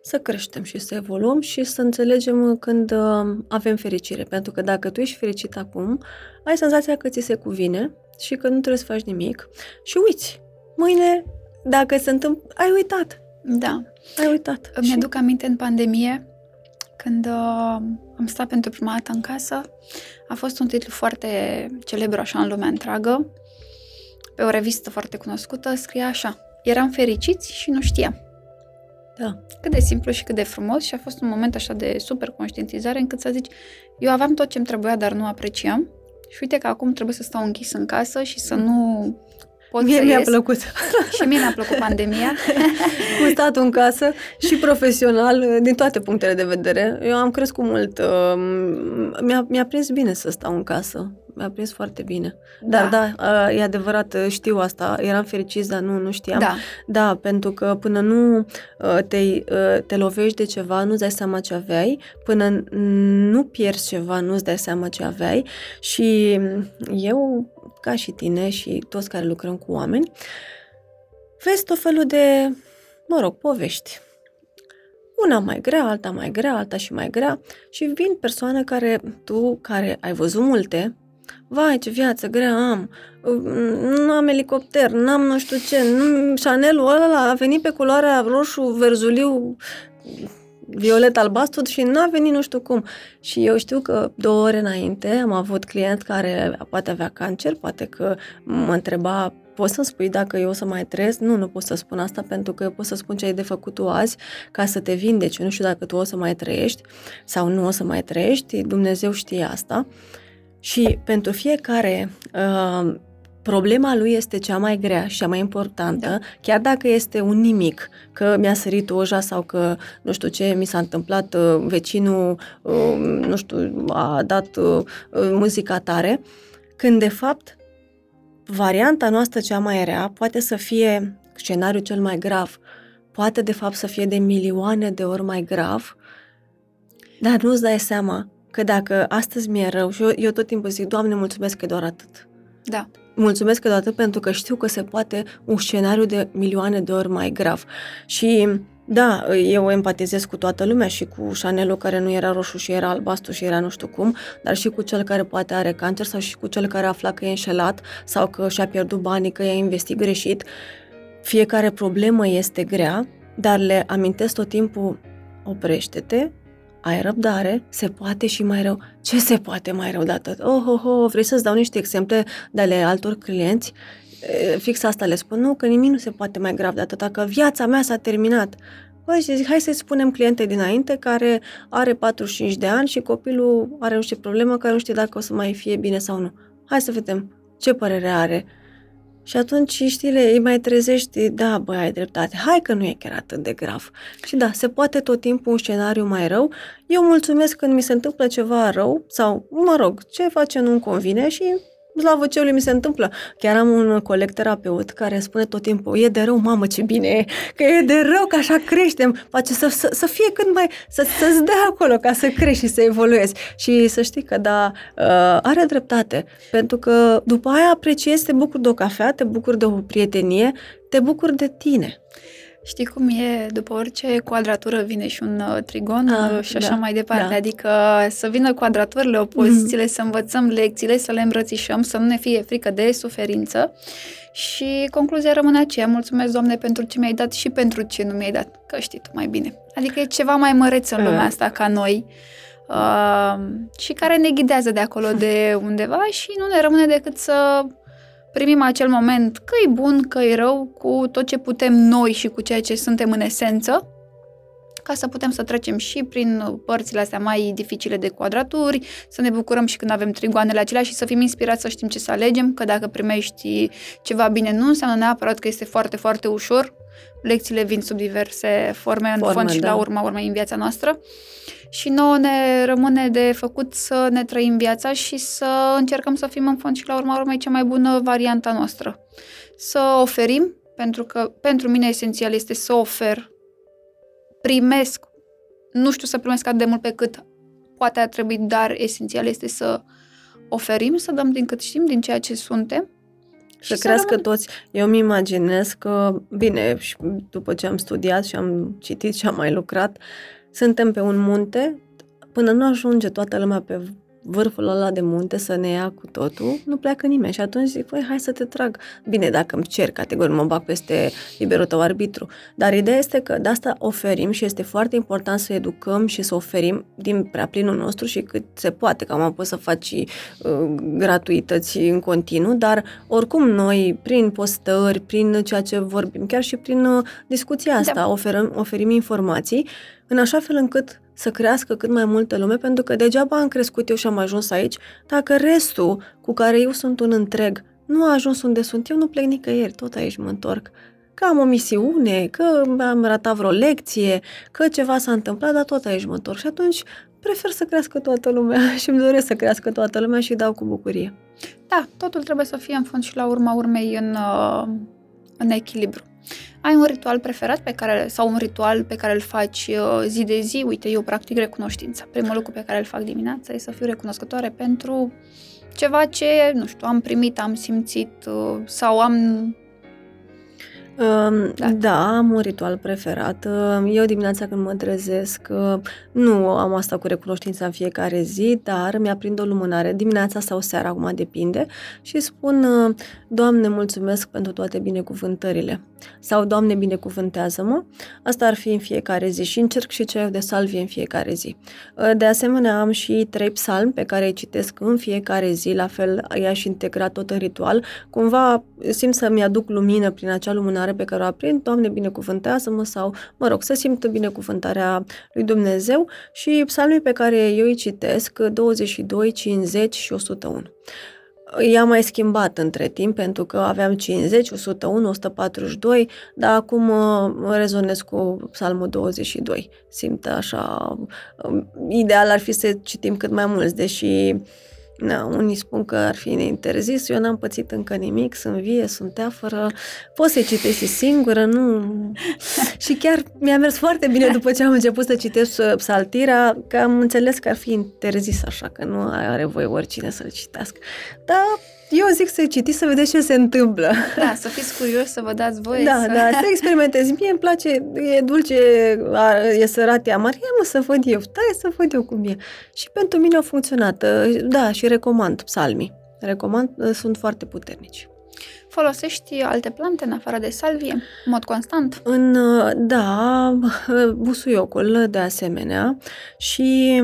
Să creștem și să evoluăm și să înțelegem când uh, avem fericire. Pentru că dacă tu ești fericit acum, ai senzația că ți se cuvine și că nu trebuie să faci nimic și uiți. Mâine, dacă se întâmplă, ai uitat. Da. Ai uitat. Îmi și... aduc aminte în pandemie, când uh, am stat pentru prima dată în casă, a fost un titlu foarte celebru așa în lumea întreagă, pe o revistă foarte cunoscută, scria așa, eram fericiți și nu știam. Da. Cât de simplu și cât de frumos și a fost un moment așa de super conștientizare încât să zici, eu aveam tot ce-mi trebuia, dar nu apreciam și uite că acum trebuie să stau închis în casă și să nu pot mie să mi-a ies. plăcut. Și mie mi-a plăcut pandemia. Cu statul în casă și profesional, din toate punctele de vedere. Eu am crescut mult. Um, mi-a, mi-a prins bine să stau în casă mi-a prins foarte bine. Dar da, da e adevărat, știu asta, eram fericit, dar nu, nu știam. Da. da, pentru că până nu te, te lovești de ceva, nu-ți dai seama ce aveai, până nu pierzi ceva, nu-ți dai seama ce aveai și eu, ca și tine și toți care lucrăm cu oameni, vezi tot felul de, mă rog, povești. Una mai grea, alta mai grea, alta și mai grea și vin persoane care tu, care ai văzut multe, vai ce viață grea am, nu am elicopter, n-am nu știu ce, nu, Chanel-ul ăla a venit pe culoarea roșu, verzuliu, violet albastru și n-a venit nu știu cum. Și eu știu că două ore înainte am avut client care poate avea cancer, poate că mă întreba poți să spui dacă eu o să mai trăiesc? Nu, nu pot să spun asta pentru că eu pot să spun ce ai de făcut tu azi ca să te vindeci. Eu nu știu dacă tu o să mai trăiești sau nu o să mai trăiești, Dumnezeu știe asta. Și pentru fiecare uh, problema lui este cea mai grea și cea mai importantă, da. chiar dacă este un nimic, că mi-a sărit oja sau că nu știu ce mi s-a întâmplat, uh, vecinul, uh, nu știu, a dat uh, muzica tare, când de fapt varianta noastră cea mai rea poate să fie scenariul cel mai grav, poate de fapt să fie de milioane de ori mai grav, dar nu-ți dai seama că dacă astăzi mi-e rău și eu, eu tot timpul zic, Doamne, mulțumesc că e doar atât. Da. Mulțumesc că doar atât pentru că știu că se poate un scenariu de milioane de ori mai grav. Și da, eu empatizez cu toată lumea și cu Chanelul care nu era roșu și era albastru și era nu știu cum, dar și cu cel care poate are cancer sau și cu cel care afla că e înșelat sau că și-a pierdut banii, că i-a investit greșit. Fiecare problemă este grea, dar le amintesc tot timpul oprește-te, ai răbdare, se poate și mai rău. Ce se poate mai rău de atât? Oh, oh, oh, vrei să-ți dau niște exemple de ale altor clienți? Fix asta le spun, nu, că nimic nu se poate mai grav de atât, că viața mea s-a terminat. Păi, zic, hai să-i spunem cliente dinainte care are 45 de ani și copilul are nu știu ce problemă, care nu știe dacă o să mai fie bine sau nu. Hai să vedem ce părere are și atunci, știi, îi mai trezești, da, băi, ai dreptate, hai că nu e chiar atât de grav. Și da, se poate tot timpul un scenariu mai rău. Eu mulțumesc când mi se întâmplă ceva rău sau, mă rog, ce face nu-mi convine și slavă ceului mi se întâmplă. Chiar am un coleg terapeut care spune tot timpul, e de rău, mamă, ce bine e, că e de rău, că așa creștem, face să, să, să fie cât mai, să, să-ți dea acolo ca să crești și să evoluezi. Și să știi că, da, uh, are dreptate, pentru că după aia apreciezi, te bucuri de o cafea, te bucuri de o prietenie, te bucuri de tine. Știi cum e, după orice quadratură vine și un uh, trigon Ah, uh, și așa da, mai departe. da. Adică să vină quadraturile, opozițiile, să învățăm lecțiile, să le îmbrățișăm, să nu ne fie frică de suferință. Și concluzia rămâne aceea. Mulțumesc, Doamne, pentru ce mi-ai dat și pentru ce nu mi-ai dat. Că știi tu mai bine. Adică e ceva mai măreț în lumea Mm. asta ca noi. Uh, și care ne ghidează de acolo de undeva și nu ne rămâne decât să primim acel moment că e bun, că e rău, cu tot ce putem noi și cu ceea ce suntem în esență, ca să putem să trecem și prin părțile astea mai dificile de quadraturi, să ne bucurăm și când avem trigoanele acelea și să fim inspirați să știm ce să alegem, că dacă primești ceva bine nu înseamnă neapărat că este foarte, foarte ușor. Lecțiile vin sub diverse forme, în Forme, fond și da. la urma urmei în viața noastră. Și nouă ne rămâne de făcut să ne trăim viața și să încercăm să fim în fond și la urma urmei cea mai bună varianta noastră. Să oferim, pentru că pentru mine esențial este să ofer, primesc, nu știu să primesc atât de mult pe cât poate ar trebui, dar esențial este să oferim, să dăm din cât știm, din ceea ce suntem. Să și crească rămânem. toți. Eu mi imaginez că, bine, și după ce am studiat și am citit și am mai lucrat, suntem pe un munte, până nu ajunge toată lumea pe vârful ăla de munte să ne ia cu totul, nu pleacă nimeni. Și atunci zic, păi, hai să te trag. Bine, dacă îmi cer, categoric, mă bag peste liberul tău arbitru. Dar ideea este că de asta oferim și este foarte important să educăm și să oferim din prea plinul nostru și cât se poate, că am poți să faci uh, gratuități în continuu, dar oricum noi, prin postări, prin ceea ce vorbim, chiar și prin uh, discuția asta, Da. oferăm, oferim informații în așa fel încât să crească cât mai multă lume, pentru că degeaba am crescut eu și am ajuns aici, dacă restul cu care eu sunt un întreg nu a ajuns unde sunt eu, nu plec nicăieri, tot aici mă întorc. Că am o misiune, că am ratat vreo lecție, că ceva s-a întâmplat, dar tot aici mă întorc. Și atunci prefer să crească toată lumea și îmi doresc să crească toată lumea și dau cu bucurie. Da, totul trebuie să fie în fond și la urma urmei în, uh, în echilibru. Ai un ritual preferat pe care, sau un ritual pe care îl faci uh, zi de zi? Uite, eu practic recunoștința. Primul lucru pe care îl fac dimineața e să fiu recunoscătoare pentru ceva ce, nu știu, am primit, am simțit uh, sau am... Um, Da. da, am un ritual preferat. Um, Eu dimineața când mă trezesc, uh, nu am asta cu recunoștința în fiecare zi, dar mi-aprind o lumânare dimineața sau seara, acum depinde, și spun, uh, Doamne, mulțumesc pentru toate binecuvântările. Sau, Doamne, binecuvântează-mă. Asta ar fi în fiecare zi și încerc și ceaiul de salvie în fiecare zi. Uh, De asemenea, am și trei psalmi pe care îi citesc în fiecare zi, la fel i-aș integra tot în ritual. Cumva simt să-mi aduc lumină prin acea lumânare pe care o aprind, Doamne, binecuvântează-mă sau, mă rog, să simt binecuvântarea lui Dumnezeu și psalmii pe care eu îi citesc, 22, 50 și 101. I-am mai schimbat între timp pentru că aveam 50, 101, 142, dar acum uh, rezonez cu psalmul 22. Simt așa, um, ideal ar fi să citim cât mai mulți, deși Na, unii spun că ar fi interzis, eu n-am pățit încă nimic, sunt vie, sunt teafără, pot să-i citesc și singură, nu... și chiar mi-a mers foarte bine după ce am început să citesc uh, psaltirea, că am înțeles că ar fi interzis așa, că nu are voie oricine să-l citească. Dar eu zic să citiți să vedeți ce se întâmplă. Da, să fiți curioși, să vă dați voie Da, să... da, să experimentezi. Mie îmi place, e dulce, a- e sărat, e amar. Ia mă să văd eu, stai să văd eu cum e. Și pentru mine au funcționat. Da, și recomand psalmii. Recomand, sunt foarte puternici. Folosești alte plante în afară de salvie, în mod constant? În, da, busuiocul de asemenea și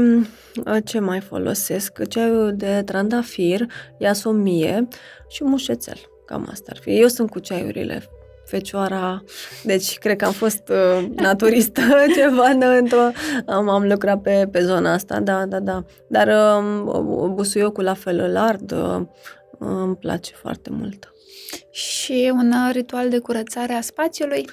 ce mai folosesc? Ceaiul de trandafir, iasomie și mușețel. Cam asta ar fi. Eu sunt cu ceaiurile fecioara, deci cred că am fost uh, naturistă ceva, într-o, am, am lucrat pe, pe zona asta, da, da, da. Dar uh, busuiocul la fel îl ard, uh, îmi place foarte mult. Și un uh, ritual de curățare a spațiului?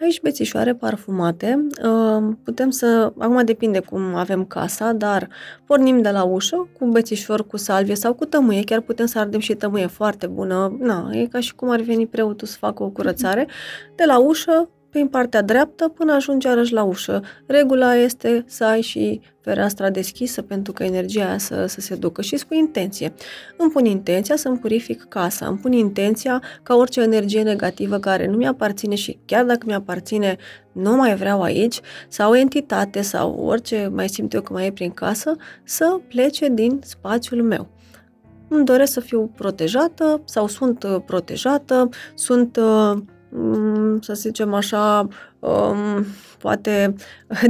Aici bețișoare parfumate, uh, putem să, acum depinde cum avem casa, dar pornim de la ușă cu bețișor, cu salvie sau cu tămâie, chiar putem să ardem și tămâie foarte bună, na, e ca și cum ar veni preotul să facă o curățare, de la ușă prin partea dreaptă până ajungi iarăși la ușă. Regula este să ai și fereastra deschisă pentru că energia aia să, să se ducă și cu intenție. Îmi pun intenția să-mi purific casa, îmi pun intenția ca orice energie negativă care nu mi-aparține și chiar dacă mi-aparține, nu mai vreau aici, sau o entitate sau orice mai simt eu că mai e prin casă, să plece din spațiul meu îmi doresc să fiu protejată sau sunt uh, protejată, sunt uh, Mm, să zicem așa, um, poate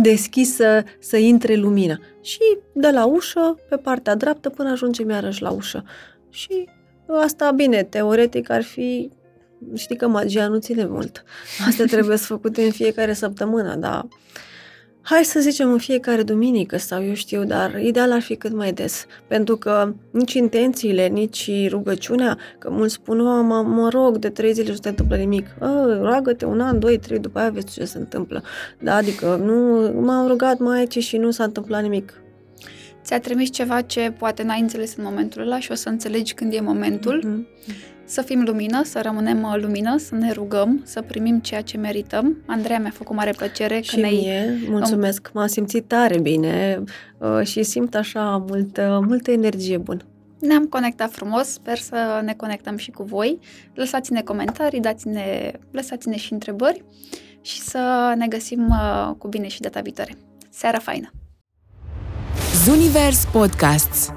deschisă să intre lumina. Și de la ușă, pe partea dreaptă, până ajungem iarăși la ușă. Și asta, bine, teoretic ar fi Știi că magia nu ține mult. Asta trebuie să făcute în fiecare săptămână, dar hai să zicem în fiecare duminică sau eu știu, dar ideal ar fi cât mai des. Pentru că nici intențiile, nici rugăciunea, că mulți spun, oh, mă, mă rog, de trei zile nu se întâmplă nimic. Oh, roagă-te un an, doi, trei, după aia vezi ce se întâmplă. Da, adică nu m-am rugat mai ce și nu s-a întâmplat nimic. Ți-a trimis ceva ce poate n-ai înțeles în momentul ăla și o să înțelegi când e momentul. Mm-hmm să fim lumină, să rămânem uh, lumină, să ne rugăm, să primim ceea ce merităm. Andreea mi-a făcut mare plăcere și că mie, mulțumesc, m-am simțit tare bine uh, și simt așa multă, multă energie bună. Ne-am conectat frumos, sper să ne conectăm și cu voi. Lăsați-ne comentarii, dați-ne, lăsați-ne și întrebări și să ne găsim uh, cu bine și data viitoare. Seara faină! Zunivers Podcasts